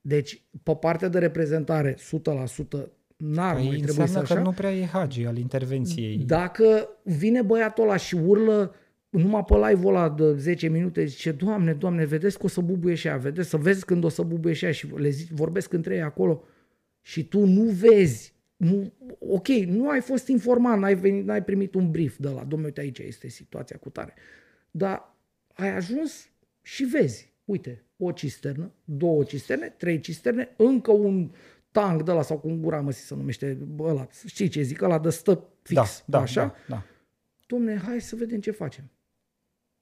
Deci, pe partea de reprezentare, 100% n-ar păi mai trebui să că așa. nu prea e hagi al intervenției. Dacă vine băiatul ăla și urlă numai pe live-ul ăla de 10 minute zice, Doamne, Doamne, vedeți că o să bubuie și ea, vedeți, să vezi când o să bubuie și ea și le zic, vorbesc între ei acolo și tu nu vezi nu, ok, nu ai fost informat, n-ai, venit, n-ai primit un brief de la, domnule, uite aici este situația cu tare. Dar ai ajuns și vezi, uite, o cisternă, două cisterne, trei cisterne, încă un tank de la sau cu un gura măsi să numește ăla, știi ce zic, ăla de stă fix, da, da, așa? Da, da. Domne, hai să vedem ce facem.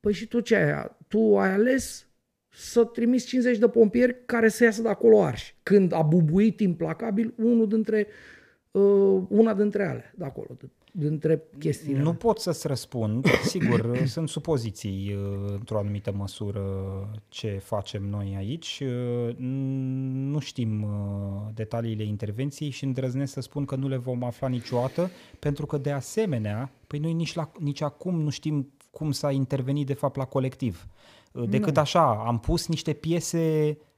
Păi și tu ce ai? Tu ai ales să trimiți 50 de pompieri care să iasă de acolo arși. Când a bubuit implacabil unul dintre Uh, una dintre ale de acolo, dintre chestiile. Nu pot să-ți răspund, [COUGHS] sigur, sunt supoziții uh, într-o anumită măsură ce facem noi aici. Uh, nu știm detaliile intervenției și îndrăznesc să spun că nu le vom afla niciodată, pentru că de asemenea, păi noi nici, la, nici acum nu știm cum s-a intervenit de fapt la colectiv. Decât nu. așa, am pus niște piese Uh,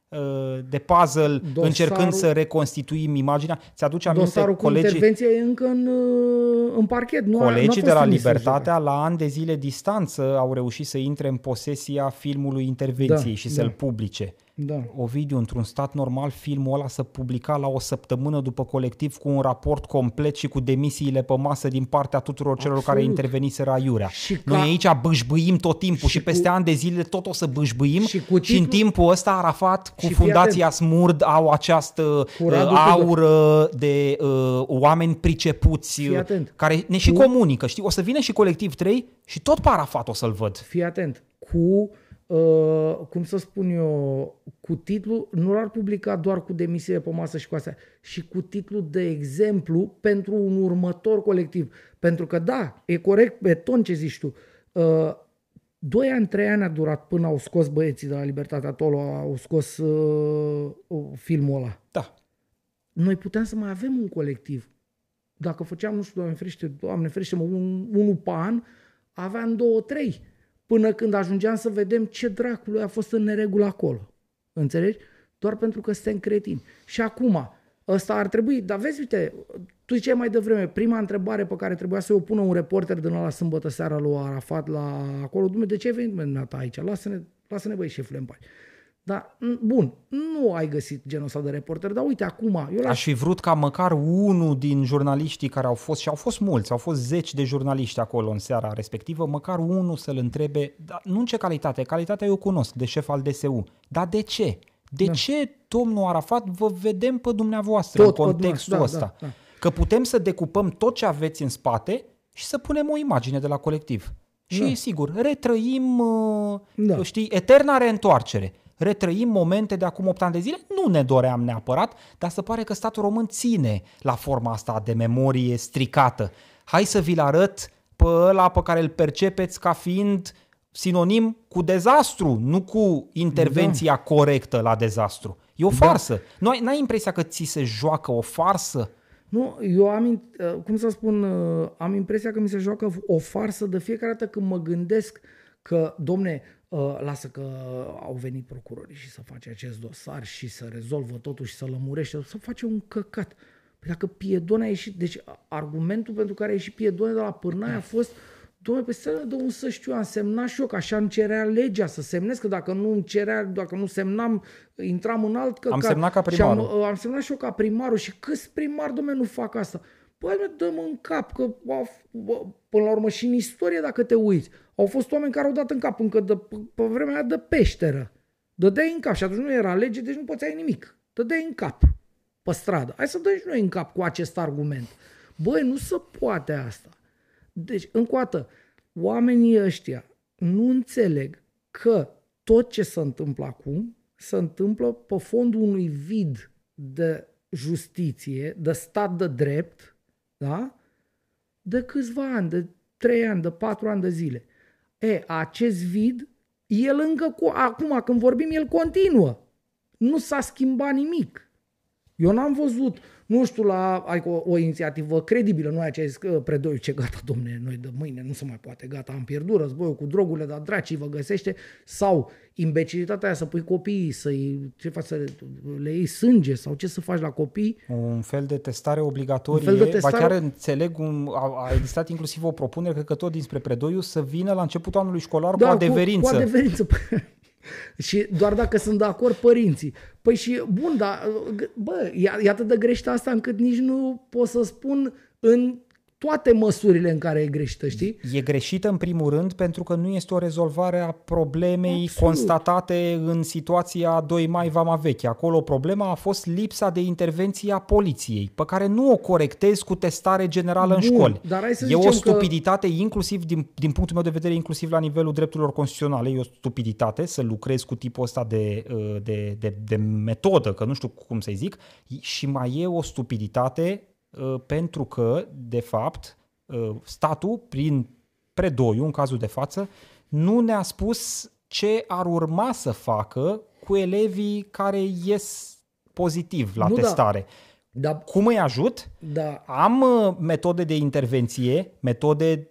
de puzzle dosarul, încercând să reconstituim imaginea. Ți-aduce aminte dosarul colegii... cu intervenție e încă în, uh, în parchet. Nu colegii a, de la Libertatea la ani de zile distanță au reușit să intre în posesia filmului intervenției da, și să-l da. publice. Da. Ovidiu, într-un stat normal, filmul ăla să publica la o săptămână după colectiv cu un raport complet și cu demisiile pe masă din partea tuturor celor Absolut. care interveniseră aiurea. Și Noi ca... aici bâșbâim tot timpul și, și peste cu... ani de zile tot o să bâșbâim și, cu titlu... și în timpul ăsta Arafat cu și Fundația Smurd au această uh, aură de uh, oameni pricepuți uh, care ne și cu... comunică. Știi? O să vină și colectiv 3 și tot pe Arafat o să-l văd. Fii atent. Cu Uh, cum să spun eu, cu titlu, nu l-ar publica doar cu demisiile pe masă și cu astea, și cu titlu de exemplu pentru un următor colectiv. Pentru că da, e corect pe ton ce zici tu. Uh, doi ani, trei ani a durat până au scos băieții de la Libertatea Tolo, au scos uh, filmul ăla. Da. Noi puteam să mai avem un colectiv. Dacă făceam, nu știu, Doamne ferește, Doamne ferește, mă, un, unul pe an, aveam două, trei până când ajungeam să vedem ce dracului a fost în neregulă acolo. Înțelegi? Doar pentru că suntem cretini. Și acum, ăsta ar trebui, dar vezi, uite, tu ziceai mai devreme, prima întrebare pe care trebuia să o pună un reporter din la sâmbătă seara lui Arafat la acolo, Dumne, de ce ai venit dumneata aici? Lasă-ne, lasă-ne băi șefule în pace. Da, bun, nu ai găsit genul ăsta de reporter, dar uite, acum... Eu Aș fi vrut ca măcar unul din jurnaliștii care au fost, și au fost mulți, au fost zeci de jurnaliști acolo în seara respectivă, măcar unul să-l întrebe, dar nu în ce calitate, calitatea eu cunosc, de șef al DSU, dar de ce? De da. ce, domnul Arafat, vă vedem pe dumneavoastră tot, în contextul da, ăsta? Da, da. Că putem să decupăm tot ce aveți în spate și să punem o imagine de la colectiv. Și, da. sigur, retrăim, uh, da. știi, eterna reîntoarcere retrăim momente de acum 8 ani de zile? Nu ne doream neapărat, dar se pare că statul român ține la forma asta de memorie stricată. Hai să vi-l arăt pe ăla pe care îl percepeți ca fiind sinonim cu dezastru, nu cu intervenția da. corectă la dezastru. E o da. farsă. Da. Nu ai, n-ai impresia că ți se joacă o farsă? Nu, eu am, uh, cum să spun, uh, am impresia că mi se joacă o farsă de fiecare dată când mă gândesc că, domne, Uh, lasă că au venit procurorii și să face acest dosar și să rezolvă totul și să lămurește, să face un căcat. Păi dacă Piedone a ieșit, deci argumentul pentru care a ieșit Piedone de la Pârnaia a fost Dom'le, pe să de un să știu, am semnat și eu, că așa îmi cerea legea să semnez, că dacă nu îmi cerea, dacă nu semnam, intram în alt căcat. Am semnat ca primarul. Și am, am semnat și eu ca primarul și câți primari, dom'le, nu fac asta? Păi, dăm în cap, că până la urmă și în istorie, dacă te uiți, au fost oameni care au dat în cap încă de, pe vremea aia de peșteră. Dădeai în cap și atunci nu era lege, deci nu poți nimic. Dădeai în cap pe stradă. Hai să dăm și noi în cap cu acest argument. Băi, nu se poate asta. Deci, încoată, oamenii ăștia nu înțeleg că tot ce se întâmplă acum se întâmplă pe fondul unui vid de justiție, de stat de drept, da? de câțiva ani, de trei ani, de patru ani de zile. E, acest vid, el încă, cu, acum când vorbim, el continuă. Nu s-a schimbat nimic. Eu n-am văzut nu știu, la ai o, o inițiativă credibilă, nu ai ce zis că predoiul ce gata, domne, noi de mâine nu se mai poate, gata, am pierdut războiul cu drogurile, dar dracii vă găsește, sau imbecilitatea aia să pui copiii, să-i, ce faci, să le iei sânge sau ce să faci la copii. Un fel de testare obligatorie, un fel de testare... ba chiar înțeleg, un, a, a existat inclusiv o propunere, cred că tot dinspre predoiu, să vină la începutul anului școlar da, cu adeverință. Cu, cu adeverință. Și doar dacă sunt de acord părinții. Păi și, bun, dar, bă, e, e atât de greșit asta încât nici nu pot să spun în toate măsurile în care e greșită, știi? E greșită în primul rând pentru că nu este o rezolvare a problemei Absolut. constatate în situația 2 mai Vama Veche. Acolo problema a fost lipsa de intervenție a poliției, pe care nu o corectezi cu testare generală Bun, în școli. Dar hai să e o stupiditate, că... inclusiv din, din punctul meu de vedere, inclusiv la nivelul drepturilor constituționale, e o stupiditate să lucrezi cu tipul ăsta de, uh, de, de, de metodă, că nu știu cum să-i zic, și mai e o stupiditate Uh, pentru că, de fapt, uh, statul, prin predoiu, în cazul de față, nu ne-a spus ce ar urma să facă cu elevii care ies pozitiv la nu, da. testare. Da. Da. Cum îi ajut? Da. Am uh, metode de intervenție, metode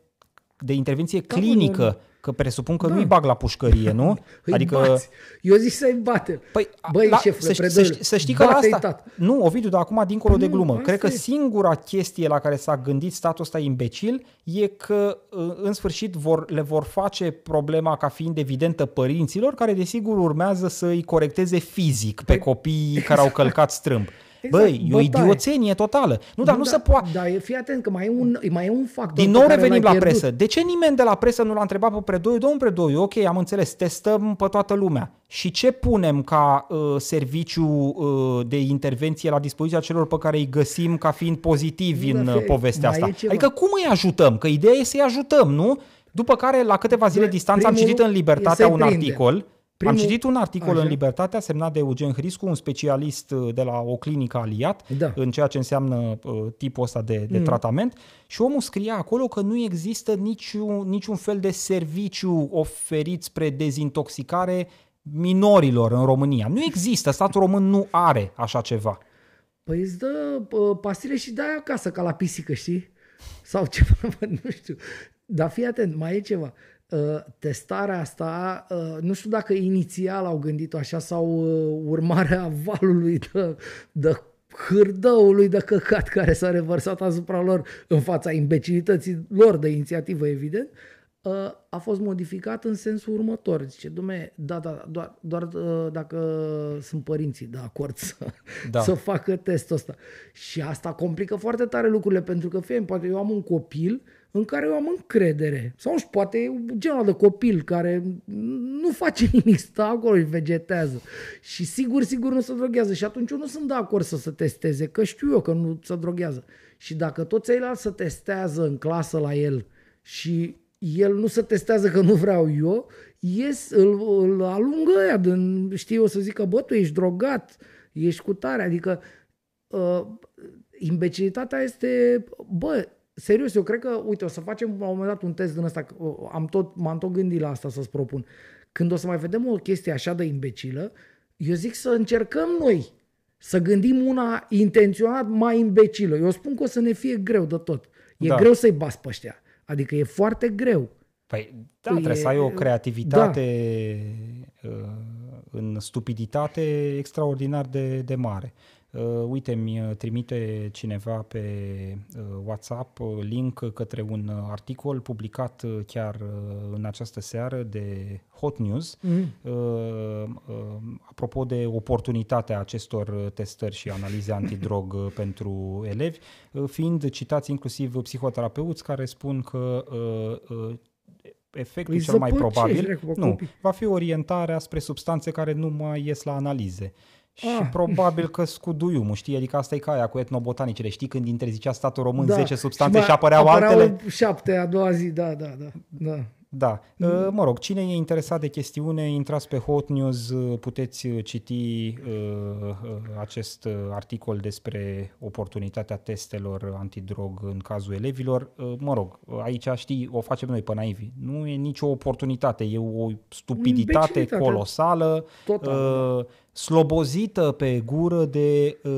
de intervenție da, clinică, nu, Că presupun că da. nu-i bag la pușcărie, nu? [LAUGHS] Îi adică... Bați. Eu zic să-i bate. Păi, Băi, la, șefule, să, să, să știi că la asta... Tat. Nu, Ovidiu, dar acum dincolo păi de glumă. Nu, Cred că e. singura chestie la care s-a gândit statul ăsta imbecil e că în sfârșit vor, le vor face problema ca fiind evidentă părinților, care desigur urmează să îi corecteze fizic pe păi... copiii care au călcat strâmb. [LAUGHS] Exact, Băi, e o idioțenie totală. Nu, dar nu, nu da, se poate. Dar fii atent că mai e un, mai e un factor Din nou revenim la pierdut. presă. De ce nimeni de la presă nu l-a întrebat pe Predoiu? Domnul Predoiu, ok, am înțeles, testăm pe toată lumea. Și ce punem ca uh, serviciu uh, de intervenție la dispoziția celor pe care îi găsim ca fiind pozitivi nu, în uh, povestea asta? Adică cum îi ajutăm? Că ideea e să-i ajutăm, nu? După care, la câteva zile distanță, am citit în Libertatea un prinde. articol Primul... Am citit un articol Așa. în Libertatea semnat de Eugen Hriscu, un specialist uh, de la o clinică aliat, da. în ceea ce înseamnă uh, tipul ăsta de, de mm. tratament și omul scria acolo că nu există niciun, niciun fel de serviciu oferit spre dezintoxicare minorilor în România. Nu există, statul român nu are așa ceva. Păi îți dă uh, pastile și dai acasă ca la pisică, știi? Sau ceva, [LAUGHS] nu știu. Dar fii atent, mai e ceva. Uh, testarea asta, uh, nu știu dacă inițial au gândit-o așa sau uh, urmarea [LAUGHS] valului de, de hârdăului de căcat care s-a revărsat asupra lor în fața imbecilității lor de inițiativă, evident, uh, a fost modificat în sensul următor. Zice, dume, da, da, doar, doar uh, dacă sunt părinții de acord să, da. să facă testul ăsta. Și asta complică foarte tare lucrurile, pentru că, fie, poate eu am un copil în care eu am încredere. Sau nu știu, poate e genul de copil care nu face [LAUGHS] nimic, stă acolo și vegetează. Și sigur, sigur nu se droghează. Și atunci eu nu sunt de acord să se testeze, că știu eu că nu se droghează. Și dacă toți ceilalți se testează în clasă la el și el nu se testează că nu vreau eu, ies, îl, îl alungă ăia, din, știi, o să zică, bă, tu ești drogat, ești cu tare, adică uh, imbecilitatea este, bă, serios, eu cred că, uite, o să facem la un moment dat un test din ăsta, am tot, m-am tot gândit la asta să-ți propun. Când o să mai vedem o chestie așa de imbecilă, eu zic să încercăm noi să gândim una intenționat mai imbecilă. Eu spun că o să ne fie greu de tot. E da. greu să-i bas pe ăștia. Adică e foarte greu. Păi, da, e, trebuie să ai o creativitate da. Uh, în stupiditate extraordinar de, de mare. Uh, uite, mi uh, trimite cineva pe uh, WhatsApp uh, link către un uh, articol publicat chiar uh, în această seară de Hot News, mm. uh, uh, apropo de oportunitatea acestor testări și analize antidrog [LAUGHS] pentru elevi, uh, fiind citați inclusiv psihoterapeuți care spun că uh, uh, efectul păi cel mai probabil nu, va fi orientarea spre substanțe care nu mai ies la analize. Și ah. probabil că scuduiumul, știi? Adică asta e ca aia cu etnobotanicele. Știi când interzicea statul român da. 10 substanțe și, și apăreau, apăreau altele? șapte a doua zi, da, da, da. da. Da. Mm. Mă rog, cine e interesat de chestiune, intrați pe Hot News, uh, puteți uh, citi uh, acest articol despre oportunitatea testelor antidrog în cazul elevilor. Uh, mă rog, aici știi, o facem noi pe naivi. Nu e nicio oportunitate, e o stupiditate colosală, Total, uh, da. Slobozită pe gură de uh,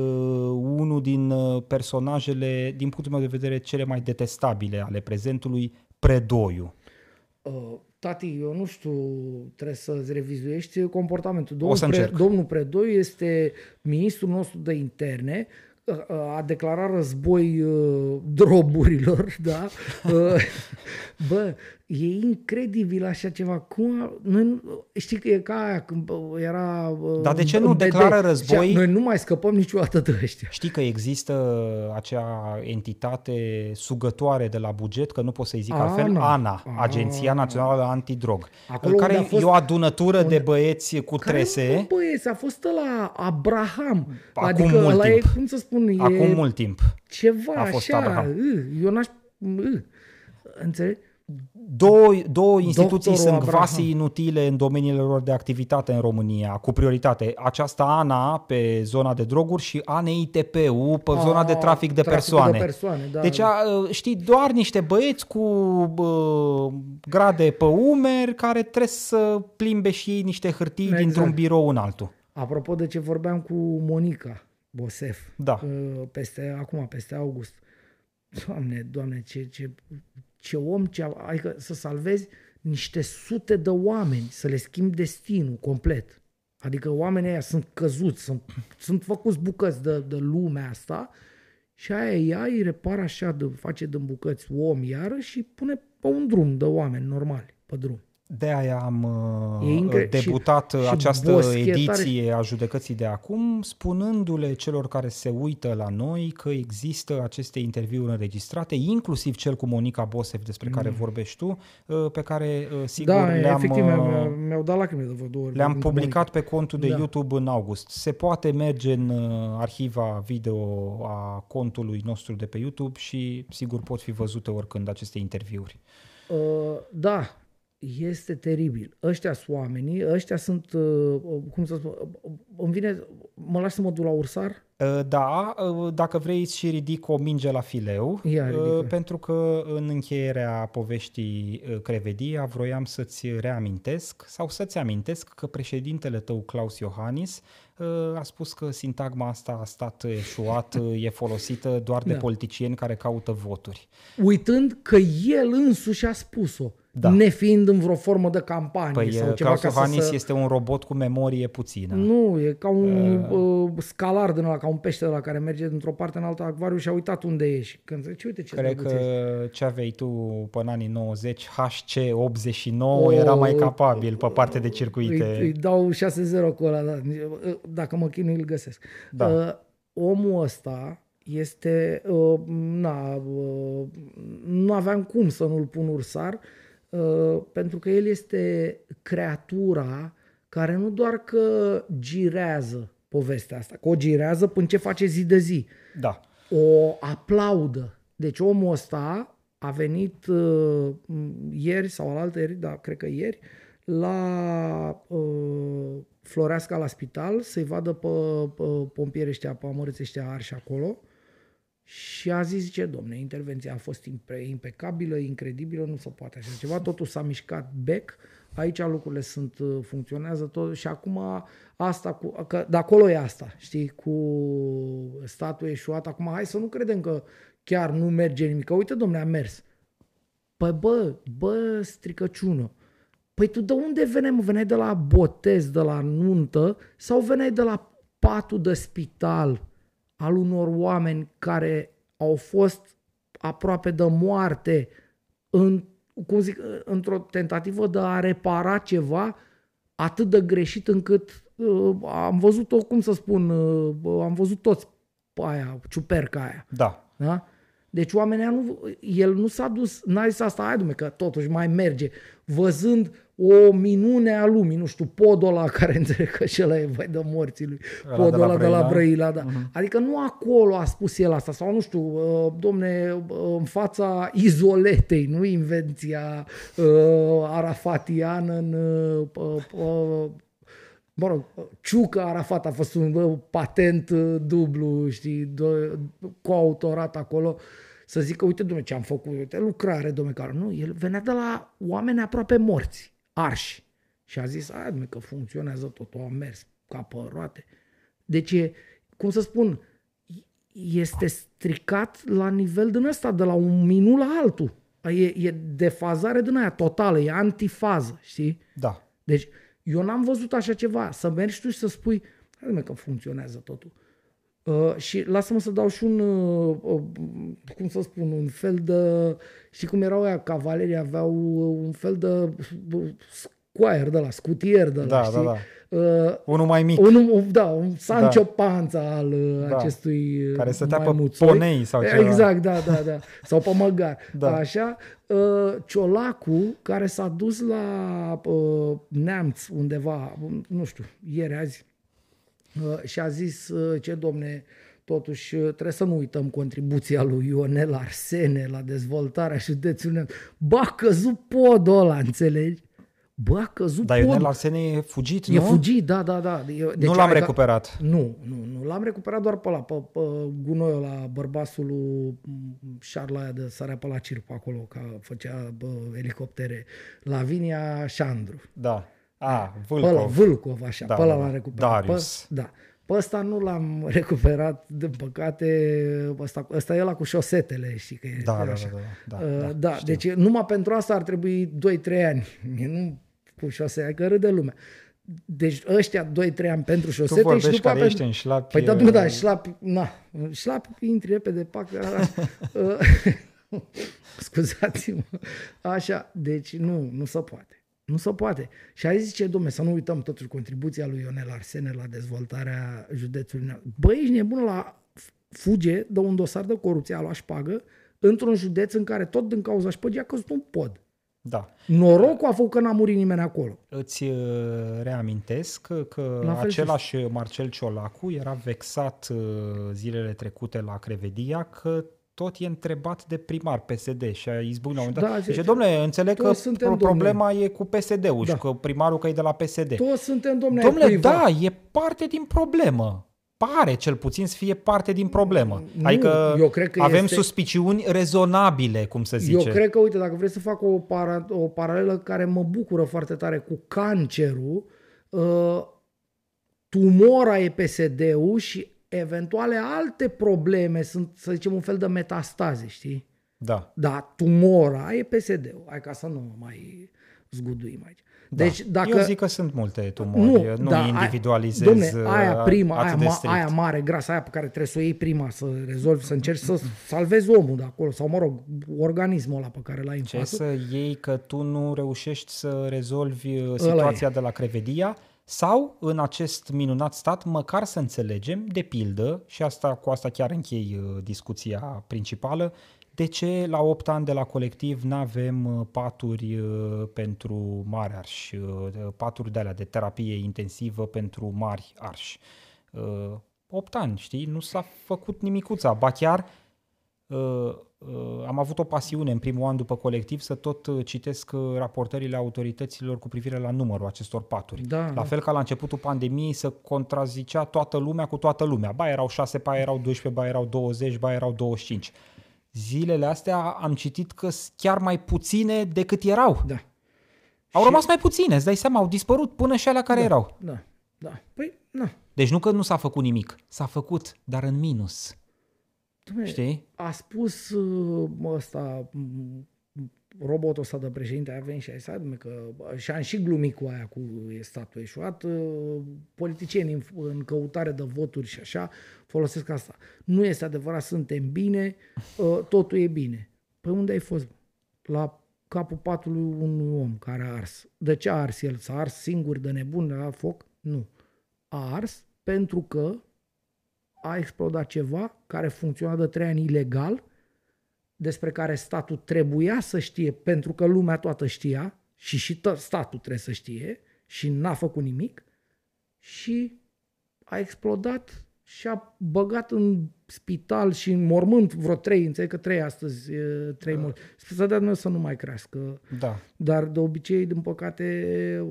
unul din personajele, din punctul meu de vedere, cele mai detestabile ale prezentului, Predoiu. Uh, tati, eu nu știu, trebuie să-ți revizuiești comportamentul. Domnul, o să Pre, domnul Predoi este ministrul nostru de interne, uh, uh, a declarat război uh, droburilor, [LAUGHS] da? Uh, bă, E incredibil așa ceva. Cum, noi, știi că e ca aia când era... Dar de ce nu BD, declară război? Zicea, noi nu mai scăpăm niciodată de ăștia. Știi că există acea entitate sugătoare de la buget, că nu pot să-i zic Ana. altfel, ANA, Ana. Agenția Națională Antidrog, Acolo care e fost, o adunătură un, de băieți cu trese. Care băieți? A fost la Abraham. Acum adică mult timp. E, cum să spun, e Acum mult timp. Ceva a fost așa. Abraham. Eu n-aș... Înțelegi? Două, două instituții Doctorul sunt vasi inutile în domeniile lor de activitate în România, cu prioritate. Aceasta ANA pe zona de droguri și ANEITP-ul pe A, zona de trafic de persoane. De persoane da, deci, da. știi, doar niște băieți cu bă, grade pe umeri care trebuie să plimbe și ei niște hârtii exact. dintr-un birou în altul. Apropo de ce vorbeam cu Monica Bosef, da. peste, acum, peste august. Doamne, doamne, ce, ce ce om, ce, adică să salvezi niște sute de oameni, să le schimbi destinul complet. Adică oamenii ăia sunt căzuți, sunt, sunt făcuți bucăți de, de lumea asta și aia ea îi repară așa, de, face din bucăți om iară și pune pe un drum de oameni normali pe drum. De aia am uh, incre- debutat și, această și ediție a judecății de acum, spunându-le celor care se uită la noi că există aceste interviuri înregistrate, inclusiv cel cu Monica Bosef despre mm. care vorbești tu, uh, pe care uh, sigur da, le-am, efectiv, mi-au, mi-au dat lacrime de vreo două ori. Le-am publicat Monica. pe contul de da. YouTube în august. Se poate merge în arhiva video a contului nostru de pe YouTube și sigur pot fi văzute oricând aceste interviuri. Uh, da, este teribil. Ăștia sunt oamenii, ăștia sunt, uh, cum să spun, îmi vine, mă las să mă duc la ursar? Uh, da, uh, dacă vrei și ridic o minge la fileu, Ia, pentru că în încheierea poveștii Crevedia vroiam să-ți reamintesc sau să-ți amintesc că președintele tău, Claus Iohannis, a spus că sintagma asta a stat eșuat, [LAUGHS] e folosită doar de da. politicieni care caută voturi. Uitând că el însuși a spus-o da. nefiind în vreo formă de campanie păi, sau ceva Klaus ca să... este un robot cu memorie puțină. Nu, e ca un uh... uh scalar din ăla, ca un pește de la care merge dintr-o parte în alta acvariu și a uitat unde e și când zice, uite ce Cred că ce aveai tu până anii 90, HC89 oh, era mai capabil pe parte de circuite. Îi, îi dau 6-0 cu ăla, da. dacă mă chinui îl găsesc. Da. Uh, omul ăsta este, uh, na, uh, nu aveam cum să nu-l pun ursar, uh, pentru că el este creatura care nu doar că girează povestea asta, că o girează până ce face zi de zi. Da. O aplaudă. Deci omul ăsta a venit uh, ieri sau alaltă ieri, da, cred că ieri, la uh, Floreasca la spital să-i vadă pe, pe pompierii ăștia, pe amărâți ăștia arși acolo și a zis, ce domne, intervenția a fost impecabilă, incredibilă, nu se poate așa ceva, totul s-a mișcat back, aici lucrurile sunt, uh, funcționează tot și acum asta, cu, că de acolo e asta, știi, cu statul eșuat, acum hai să nu credem că chiar nu merge nimic, că uite domne, a mers. Păi bă, bă, stricăciună, Păi tu de unde veneai? Veneai de la botez, de la nuntă sau veneai de la patul de spital al unor oameni care au fost aproape de moarte în, cum zic, într-o tentativă de a repara ceva atât de greșit încât uh, am văzut-o, cum să spun, uh, am văzut toți aia, ciuperca aia. Da. da? Deci oamenii nu, el nu s-a dus, n-a zis asta, hai dume, că totuși mai merge, văzând o minune a lumii, nu știu, podul ăla care [LAUGHS] înțeleg că și ăla e vai de morții lui, podul ăla de la Brăila, da. Uh-huh. Adică nu acolo a spus el asta, sau nu știu, uh, domne, uh, în fața izoletei, nu invenția uh, arafatiană în uh, uh, mă rog, Ciucă Arafat a fost un bă, patent dublu, știi, coautorat acolo, să zică, uite, domne, ce am făcut, uite, lucrare, domne, care nu, el venea de la oameni aproape morți arși. Și a zis, ai, că funcționează totul, a mers ca pe roate. Deci, e, cum să spun, este stricat la nivel din ăsta, de la un minut la altul. E, e defazare din aia totală, e antifază, știi? Da. Deci, eu n-am văzut așa ceva. Să mergi tu și să spui, hai că funcționează totul. Uh, și lasă-mă să dau și un, uh, uh, cum să spun, un fel de, știi cum erau aia, cavalerii aveau un fel de squire de la, scutier de la, da, știi? Da, da. Uh, unul mai mic. Unul, da, un Sancho da. Panza al da. acestui Care stătea pe ponei sau ceva. Exact, da, da, da. Sau pe măgar. [LAUGHS] Da. Așa, uh, Ciolacu, care s-a dus la uh, Neamț undeva, nu știu, ieri, azi, Uh, și a zis, uh, ce domne, totuși uh, trebuie să nu uităm contribuția lui Ionel Arsene la dezvoltarea județului. Ba, a căzut podul ăla, înțelegi? Bă, a căzut Dar Ionel Arsene e fugit, nu? E fugit, da, da, da. Deci nu l-am recuperat. Ca... Nu, nu, nu. L-am recuperat doar pe la pe, pe gunoiul la bărbasul lui Șarla de sarea pe la cirp acolo, ca făcea bă, elicoptere. Lavinia Șandru. Da. A, Vâlcov. Păla, Vâlcov, așa, da, pe ăla da, l-am recuperat. Darius. Pe, da. Pe ăsta nu l-am [LAUGHS] recuperat, din păcate, ăsta, ăsta e ăla cu șosetele, știi că e da, da, așa. Da, da, da, uh, da, da deci numai pentru asta ar trebui 2-3 ani, [LAUGHS] nu cu șosete, că râde lumea. Deci ăștia 2-3 ani pentru șosete tu și după care ești în șlapi... Păi da, nu, da, șlapi, na, șlapi, intri repede, pac, [LAUGHS] [LAUGHS] scuzați-mă, așa, deci nu, nu se poate. Nu se poate. Și aici zice, domne, să nu uităm totuși contribuția lui Ionel Arsene la dezvoltarea județului. Băi, ești nebun la fuge de un dosar de corupție, a luat șpagă, într-un județ în care tot din cauza șpăgii a căzut un pod. Da. Norocul a făcut că n-a murit nimeni acolo. Îți uh, reamintesc că același Marcel Ciolacu era vexat uh, zilele trecute la Crevedia că tot e întrebat de primar PSD și a izbucnit la un moment dat. Da, deci, domnule, înțeleg că suntem, problema domne. e cu PSD-ul da. și că primarul că e de la PSD. Toți suntem, domnule, Domnule, da, e parte din problemă. Pare cel puțin să fie parte din problemă. Nu, adică eu cred că avem este... suspiciuni rezonabile, cum să zice. Eu cred că, uite, dacă vreți să fac o, para, o paralelă care mă bucură foarte tare cu cancerul, uh, tumora e PSD-ul și eventuale alte probleme sunt, să zicem, un fel de metastaze, știi? Da. Dar tumora e PSD-ul. Hai ca să nu mai zguduim aici. Deci, da. dacă... Eu zic că sunt multe tumori, nu, nu da, individualizez domne, aia prima, aia, ma, aia mare, grasă, aia pe care trebuie să o iei prima, să rezolvi, să încerci să salvezi omul de acolo, sau mă rog, organismul ăla pe care l-ai în Ce față. să iei că tu nu reușești să rezolvi uh, situația de la Crevedia sau în acest minunat stat măcar să înțelegem, de pildă, și asta cu asta chiar închei uh, discuția principală, de ce la 8 ani de la colectiv nu avem uh, paturi uh, pentru mari arși, uh, paturi de alea de terapie intensivă pentru mari arși? 8 ani, știi? Nu s-a făcut nimicuța. Ba chiar am avut o pasiune în primul an după colectiv să tot citesc raportările autorităților cu privire la numărul acestor paturi. Da, la da. fel ca la începutul pandemiei să contrazicea toată lumea cu toată lumea. Ba erau 6, ba erau 12, ba erau 20, ba erau 25 zilele astea am citit că sunt chiar mai puține decât erau. Da. Au și... rămas mai puține, îți dai seama, au dispărut până și alea care da, erau. Da, da. Păi, na. Deci nu că nu s-a făcut nimic, s-a făcut, dar în minus. Dumne, Știi? A spus uh, ăsta, robotul ăsta de președinte a venit și a zis, că și am și glumit cu aia cu statul eșuat, uh, politicieni în, în căutare de voturi și așa folosesc asta. Nu este adevărat, suntem bine, uh, totul e bine. Păi unde ai fost? La capul patului unui om care a ars. De ce a ars el? S-a ars singur de nebun la foc? Nu. A ars pentru că a explodat ceva care funcționa de trei ani ilegal despre care statul trebuia să știe, pentru că lumea toată știa și și statul trebuie să știe și n-a făcut nimic și a explodat și a băgat în spital și în mormânt vreo trei, înțeleg că trei astăzi, trei da. mulți. Să dea să nu mai crească. Da. Dar de obicei, din păcate,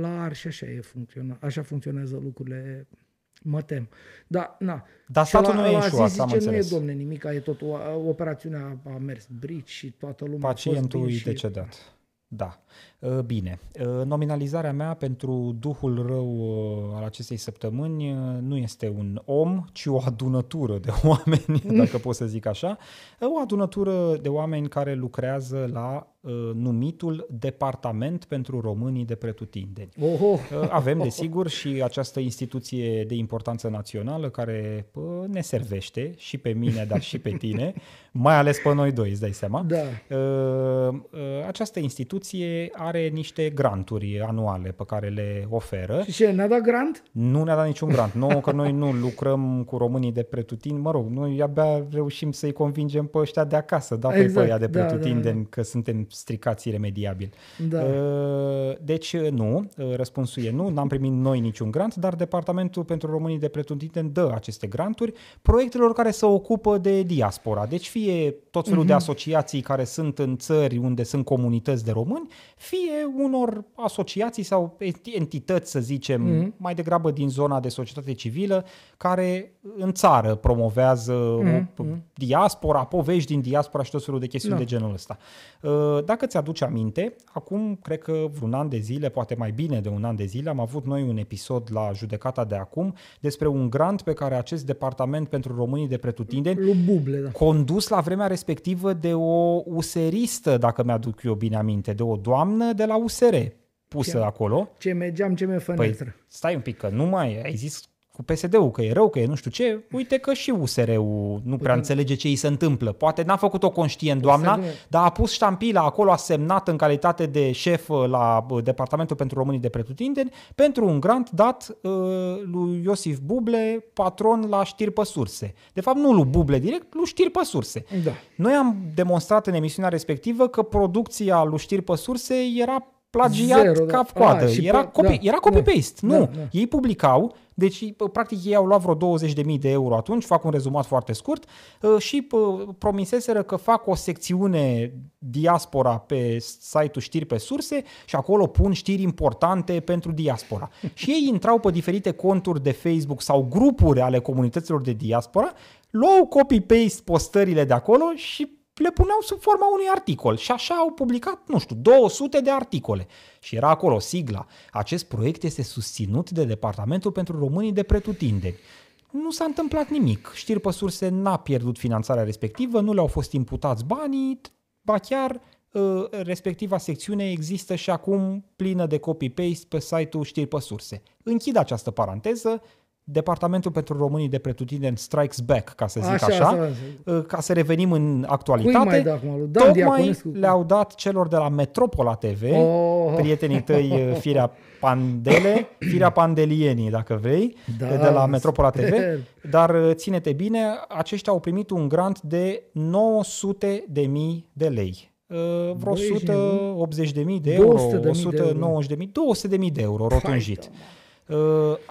la ar și așa, e funcționa, așa funcționează lucrurile Mă tem. Da, na. Dar statul nu e ieșuat, zice, am nu înțeles. e, domne, nimic, e tot, operațiunea a mers brici și toată lumea Pacientul a fost e și... decedat. Da. Bine. Nominalizarea mea pentru duhul rău al acestei săptămâni nu este un om, ci o adunătură de [LAUGHS] oameni, dacă pot să zic așa. O adunătură de oameni care lucrează la numitul Departament pentru Românii de Pretutindeni. Oho. Avem, desigur, și această instituție de importanță națională care ne servește și pe mine, dar și pe tine, mai ales pe noi doi, îți dai seama. Da. Această instituție are niște granturi anuale pe care le oferă. Și ce, ne-a dat grant? Nu ne-a dat niciun grant. Nu, că noi nu lucrăm cu românii de pretutindeni. Mă rog, noi abia reușim să-i convingem pe ăștia de acasă, da, exact, pe ăia de pretutindeni, da, da, da. că suntem stricați iremediabil. Da. Deci nu, răspunsul e nu, n-am primit noi niciun grant, dar Departamentul pentru Românii de Pretutindeni dă aceste granturi proiectelor care se ocupă de diaspora. Deci fie tot felul uh-huh. de asociații care sunt în țări unde sunt comunități de români, fie unor asociații sau entități, să zicem, mm-hmm. mai degrabă din zona de societate civilă, care în țară promovează mm-hmm. diaspora, povești din diaspora și tot felul de chestiuni da. de genul ăsta. Dacă ți-aduci aminte, acum cred că vreun an de zile, poate mai bine de un an de zile, am avut noi un episod la judecata de acum despre un grant pe care acest departament pentru românii de pretutindeni, Buble, da. condus la vremea respectivă de o useristă, dacă mi-aduc eu bine aminte, de o doamnă de la USR pusă ce, acolo. Ce mergeam, ce me Păi, stai un pic, că nu mai ai zis cu PSD-ul că e rău, că e nu știu ce, uite că și USR-ul nu prea înțelege ce îi se întâmplă. Poate n-a făcut-o conștient doamna, dar a pus ștampila acolo, a semnat în calitate de șef la Departamentul pentru Românii de Pretutindeni pentru un grant dat uh, lui Iosif Buble, patron la știri pe surse. De fapt, nu lui Buble direct, lui știri pe surse. Da. Noi am demonstrat în emisiunea respectivă că producția lui știri pe surse era plagiat Zero, cap coadă. A, și era, pe- copy, da, era copy-paste. da, nu, da, da. ei publicau, deci practic ei au luat vreo 20.000 de euro atunci, fac un rezumat foarte scurt, uh, și uh, promiseseră că fac o secțiune diaspora pe site-ul știri pe surse și acolo pun știri importante pentru diaspora. [LAUGHS] și ei intrau pe diferite conturi de Facebook sau grupuri ale comunităților de diaspora, luau copy-paste postările de acolo și le puneau sub forma unui articol și așa au publicat, nu știu, 200 de articole. Și era acolo sigla. Acest proiect este susținut de Departamentul pentru Românii de Pretutindeni. Nu s-a întâmplat nimic. Știri pe surse n-a pierdut finanțarea respectivă, nu le-au fost imputați banii, ba chiar uh, respectiva secțiune există și acum plină de copy-paste pe site-ul știri pe surse. Închid această paranteză, Departamentul pentru Românii de Pretutindeni strikes back, ca să zic așa, Așa, așa așa. uh, ca să revenim în Cui actualitate. mai dă acum? Lui Dan Tocmai Diaconescu? le-au dat celor de la Metropola TV, Oh. prietenii tăi uh, [LAUGHS] Firea Pandele, Firea Pandelienii, dacă vrei, Da, de la [LAUGHS] Metropola TV, sper. dar uh, ține-te bine, aceștia au primit un grant de 900 de mii de lei. Uh, Vreo Băi, 180 de mii de euro, 200.000 de 190 de mii, 200 de mii de euro rotunjit. Uh,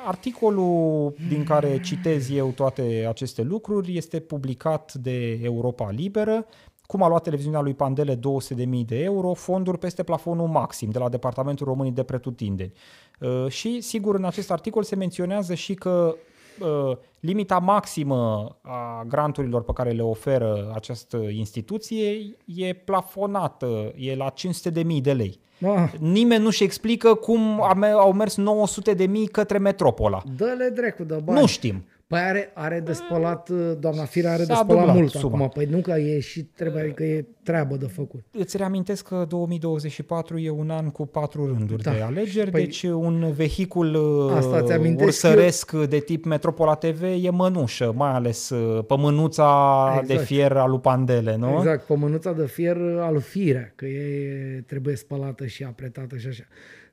articolul din care citez eu toate aceste lucruri este publicat de Europa Liberă. Cum a luat televiziunea lui Pandele 200.000 de euro, fonduri peste plafonul maxim de la Departamentul Românii de Pretutindeni. Uh, și, sigur, în acest articol se menționează și că uh, limita maximă a granturilor pe care le oferă această instituție e plafonată, e la 500.000 de lei. Ah, Nimeni nu-și explică cum a me- au mers 900 de mii către metropola. dă-le drecu de bani. Nu știm. Păi are, are de spălat, doamna Firea are de S-a spălat dublat mult suma. acum. Păi nu că e și trebuie că e treabă de făcut. Îți reamintesc că 2024 e un an cu patru rânduri Da. de alegeri, Păi- deci un vehicul Asta îți uh, amintesc ursăresc de tip Metropola TV e mănușă, mai ales uh, pe mânuța Exact. de fier al lui Pandele, nu? Exact, pe mânuța de fier al Firea, că e trebuie spălată și apretată și așa.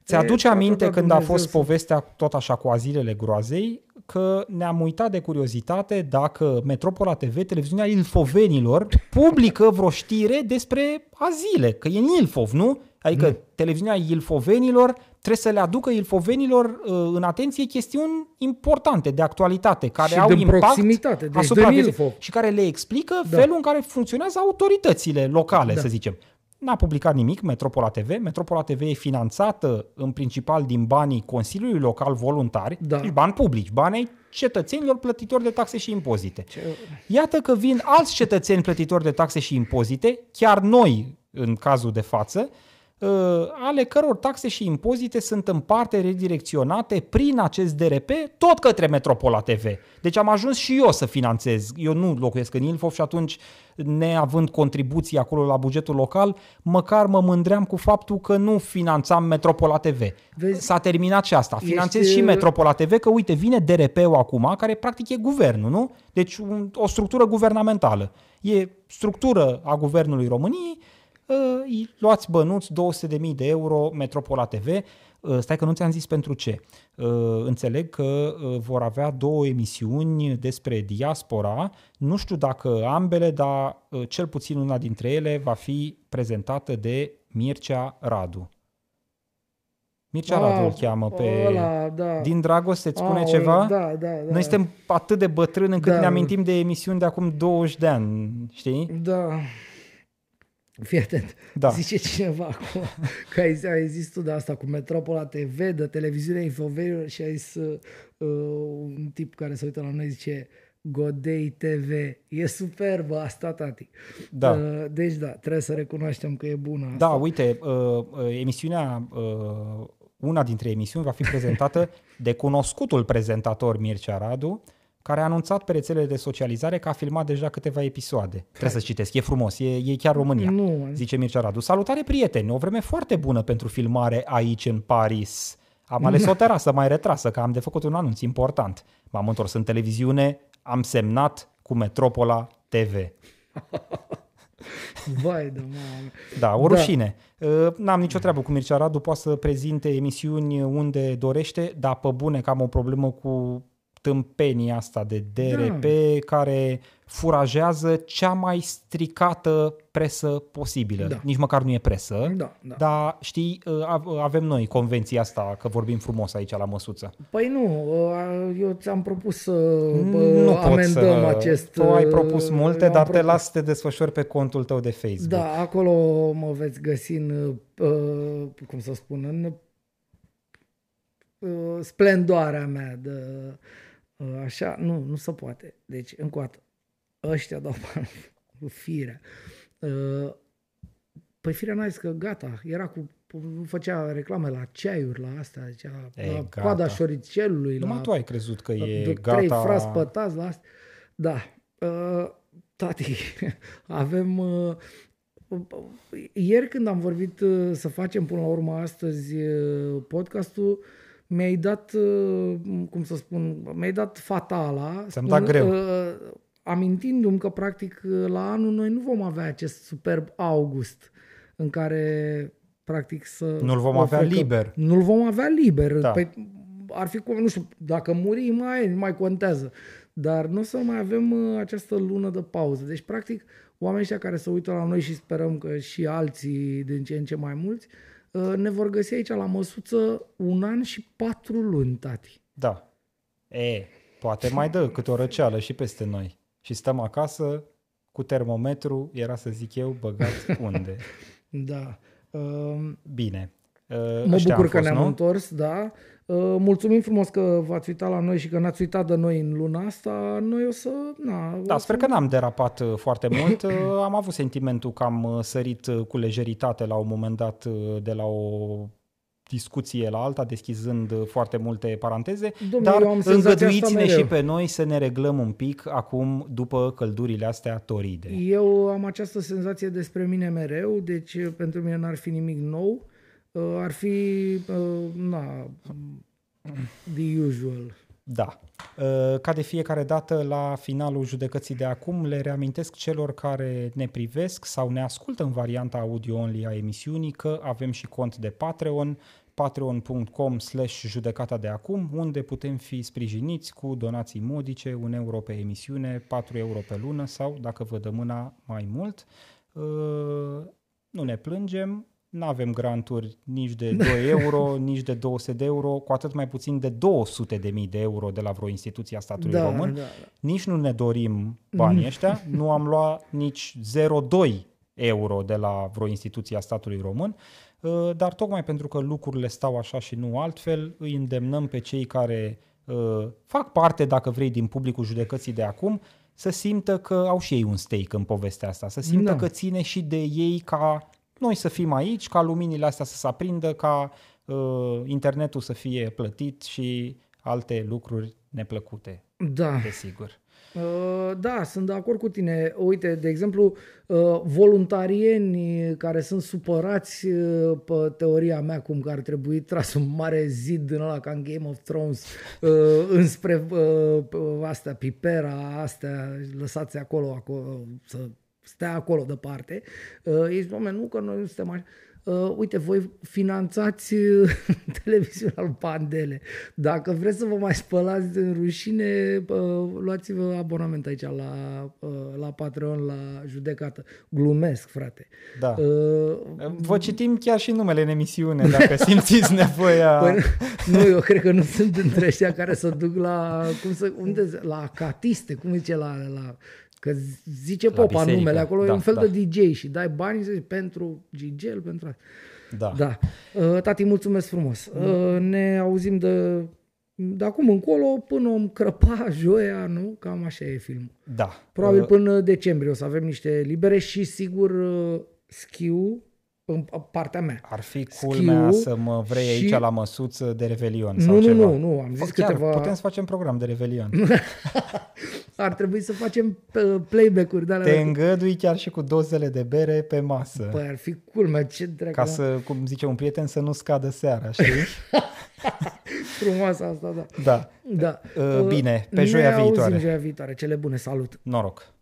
Ți-aduce E, aminte atâta când a Dumnezeu fost să- povestea tot așa cu azilele groazei că ne-am uitat de curiozitate dacă Metropola TV, televiziunea Ilfovenilor, [LAUGHS] publică vreo știre despre azile, că e în Ilfov, nu? Adică Nu. televiziunea Ilfovenilor trebuie să le aducă Ilfovenilor uh, în atenție chestiuni importante de actualitate, care Și au din impact proximitate, deci asupra din vieții Ilfov. și care le explică Da. felul în care funcționează autoritățile locale, Da. să zicem. N-a publicat nimic Metropola TV. Metropola TV e finanțată în principal din banii Consiliului Local Voluntari, Da. deci bani publici, bani ai cetățenilor plătitori de taxe și impozite. Ce- Iată că vin alți cetățeni plătitori de taxe și impozite, chiar noi în cazul de față, uh, ale căror taxe și impozite sunt în parte redirecționate prin acest DRP tot către Metropola TV. Deci am ajuns și eu să finanțez. Eu nu locuiesc în Ilfov și atunci, neavând contribuții acolo la bugetul local, măcar mă mândream cu faptul că nu finanțam Metropola TV. Vezi? S-a terminat și asta. Finanțez Ești, și uh, Metropola TV, că uite, vine DRP-ul acum, care practic e guvernul, nu? Deci un, o structură guvernamentală. E structură a Guvernului României, uh, îi luați bănuți 200.000 de euro Metropola TV. Uh, stai că nu ți-am zis pentru ce. Uh, înțeleg că uh, vor avea două emisiuni despre diaspora. Nu știu dacă ambele, dar uh, cel puțin una dintre ele va fi prezentată de Mircea Radu. Mircea Ah, Radu îl cheamă pe... ăla, da. Din dragoste îți spune Aoleu, ceva? Da, da, da. Noi suntem atât de bătrâni încât Da. ne amintim de emisiuni de acum 20 de ani, știi? Da. Fii atent. Da. Zice cineva acum [LAUGHS] că ai, ai zis tu de asta cu Metropola TV, de televiziunea Infoverilor și ai zis uh, un tip care se uită la noi zice Godei TV. E superbă asta, tati. Da. Uh, deci da, trebuie să recunoaștem că e bună asta. Da, uite, uh, uh, emisiunea, uh, una dintre emisiuni va fi prezentată de cunoscutul prezentator Mircea Radu, care a anunțat pe rețelele de socializare că a filmat deja câteva episoade. Trebuie să citesc, e frumos, e, e chiar România. Nu, Zice Mircea Radu. Salutare prieteni, o vreme foarte bună pentru filmare aici în Paris. Am ales o [LAUGHS] terasă mai retrasă, că am de făcut un anunț important. M-am întors în televiziune, am semnat cu Metropola TV. [LAUGHS] vai de mamă. Da, o Da. rușine. Uh, N-am nicio treabă cu Mircea Radu, poate să prezinte emisiuni unde dorește, dar pe bune că am o problemă cu tâmpenia asta de DRP Da. care furajează cea mai stricată presă posibilă. Da. Nici măcar nu e presă, Da, da. dar știi, uh, av- avem noi convenția asta că vorbim frumos aici la măsuță. Păi nu, uh, eu ți-am propus să nu uh, pot amendăm să... acest... Tu ai uh, propus multe, eu am dar te propus. las să te desfășori pe contul tău de Facebook. Da, acolo mă veți găsi în, uh, cum să spun, în uh, splendoarea mea de uh, așa, nu, nu se poate. Deci, încă o dată, ăștia dau bani [LAUGHS] cu firea. Uh, păi firea n-a zis că gata, era cu făcea reclame la ceaiuri, la astea, zicea, E, la gata. coada șoricelului, Numai la tu ai crezut că e de gata... trei frați pătați la asta. Da. Uh, tati, [LAUGHS] avem... Uh, ieri când am vorbit uh, să facem până la urmă astăzi uh, podcastul, mi-ai dat, uh, cum să spun, mi-ai dat fatala. Ți-am dat greu. Uh, amintindu-mi că practic la anul noi nu vom avea acest superb august în care practic să... Nu-l vom o avea frecăm. liber. Nu-l vom avea liber. Da. Păi, ar fi, cum- nu știu, dacă muri, mai, nu mai contează. Dar nu o să mai avem uh, această lună de pauză. Deci, practic, oamenii ăștia care se uită la noi și sperăm că și alții din ce în ce mai mulți, uh, ne vor găsi aici la măsuță un an și patru luni, tati. Da. E, poate mai dă câte o răceală și peste noi. Și stăm acasă cu termometru, era să zic eu, băgat unde. [LAUGHS] Da. Uh, Bine. Uh, Mă ăștia bucur am că fost, ne-am nu? întors, da. Uh, Mulțumim frumos că v-ați uitat la noi și că n-ați uitat de noi în luna asta. Noi o să... Na, Da, o sper să... că n-am derapat uh, foarte [COUGHS] mult. Uh, Am avut sentimentul că am uh, sărit uh, cu lejeritate la un moment dat uh, de la o discuție la alta, deschizând uh, foarte multe paranteze, Domnule, dar eu am senzația asta îngăduiți-ne mereu. și pe noi să ne reglăm un pic acum după căldurile astea toride. Eu am această senzație despre mine mereu, deci uh, pentru mine n-ar fi nimic nou. Uh, Ar fi, uh, na, the usual. Da. Uh, Ca de fiecare dată, la finalul judecății de acum, le reamintesc celor care ne privesc sau ne ascultă în varianta audio-only a emisiunii că avem și cont de Patreon, patreon.com slash judecata de acum, unde putem fi sprijiniți cu donații modice, 1 euro pe emisiune, 4 euro pe lună sau, dacă vă dă mâna, mai mult. Uh, Nu ne plângem, nu avem granturi nici de 2 [LAUGHS] euro, nici de 200 de euro, cu atât mai puțin de 200 de mii de euro de la vreo instituție a statului Da, român. da, da. Nici nu ne dorim banii ăștia, nu am [LAUGHS] luat nici 0,2 euro de la vreo instituție a statului român, uh, dar tocmai pentru că lucrurile stau așa și nu altfel, îi îndemnăm pe cei care uh, fac parte, dacă vrei, din publicul judecății de acum, să simtă că au și ei un stake în povestea asta, să simtă Da. că ține și de ei ca noi să fim aici, ca luminile astea să se aprindă, ca uh, internetul să fie plătit și alte lucruri neplăcute, Da. desigur. Uh, Da, sunt de acord cu tine. Uite, de exemplu, uh, voluntarieni care sunt supărați uh, pe teoria mea cum că ar trebui tras un mare zid din ăla ca în Game of Thrones uh, înspre uh, astea, pipera, astea, lăsați acolo, acolo să stea acolo departe. Uh, Ești, oameni, nu că noi nu suntem așa. Uh, uite, voi finanțați uh, [LAUGHS] televiziunea lui Pandele. Dacă vreți să vă mai spălați în rușine, uh, luați-vă abonament aici la, uh, la Patreon, la judecată. Glumesc, frate. Da. Uh, Vă citim chiar și numele în emisiune, dacă [LAUGHS] simțiți nevoia. Păi, nu, eu cred că nu sunt între ăștia care să duc la, cum să, unde, la catiste, cum zice la, la că zice La popa biserică, numele, acolo da, e un fel da. de DJ și dai bani zici, pentru Gigel, pentru asta. Da. Da. Uh, Tati, mulțumesc frumos. Uh, Ne auzim de, de acum încolo până om crăpa [LAUGHS] joia, nu? Cam așa e filmul. da. Probabil Uh, până decembrie o să avem niște libere și sigur uh, schiu în partea mea. Ar fi culmea Schiu să mă vrei și- aici la măsuță de Revelion sau Nu, nu, ceva. nu, nu, am zis Chiar, câteva... putem să facem program de Revelion. [LAUGHS] Ar trebui să facem uh, playback-uri de alea. Te îngădui chiar și cu dozele de bere pe masă. Păi ar fi culmea, ce dracu. ca să, cum zice un prieten, să nu scadă seara, știi? [LAUGHS] Frumoasă asta, da. da. Da. Uh, bine, pe ne joia auzim viitoare. joia viitoare. Cele bune, salut! Noroc!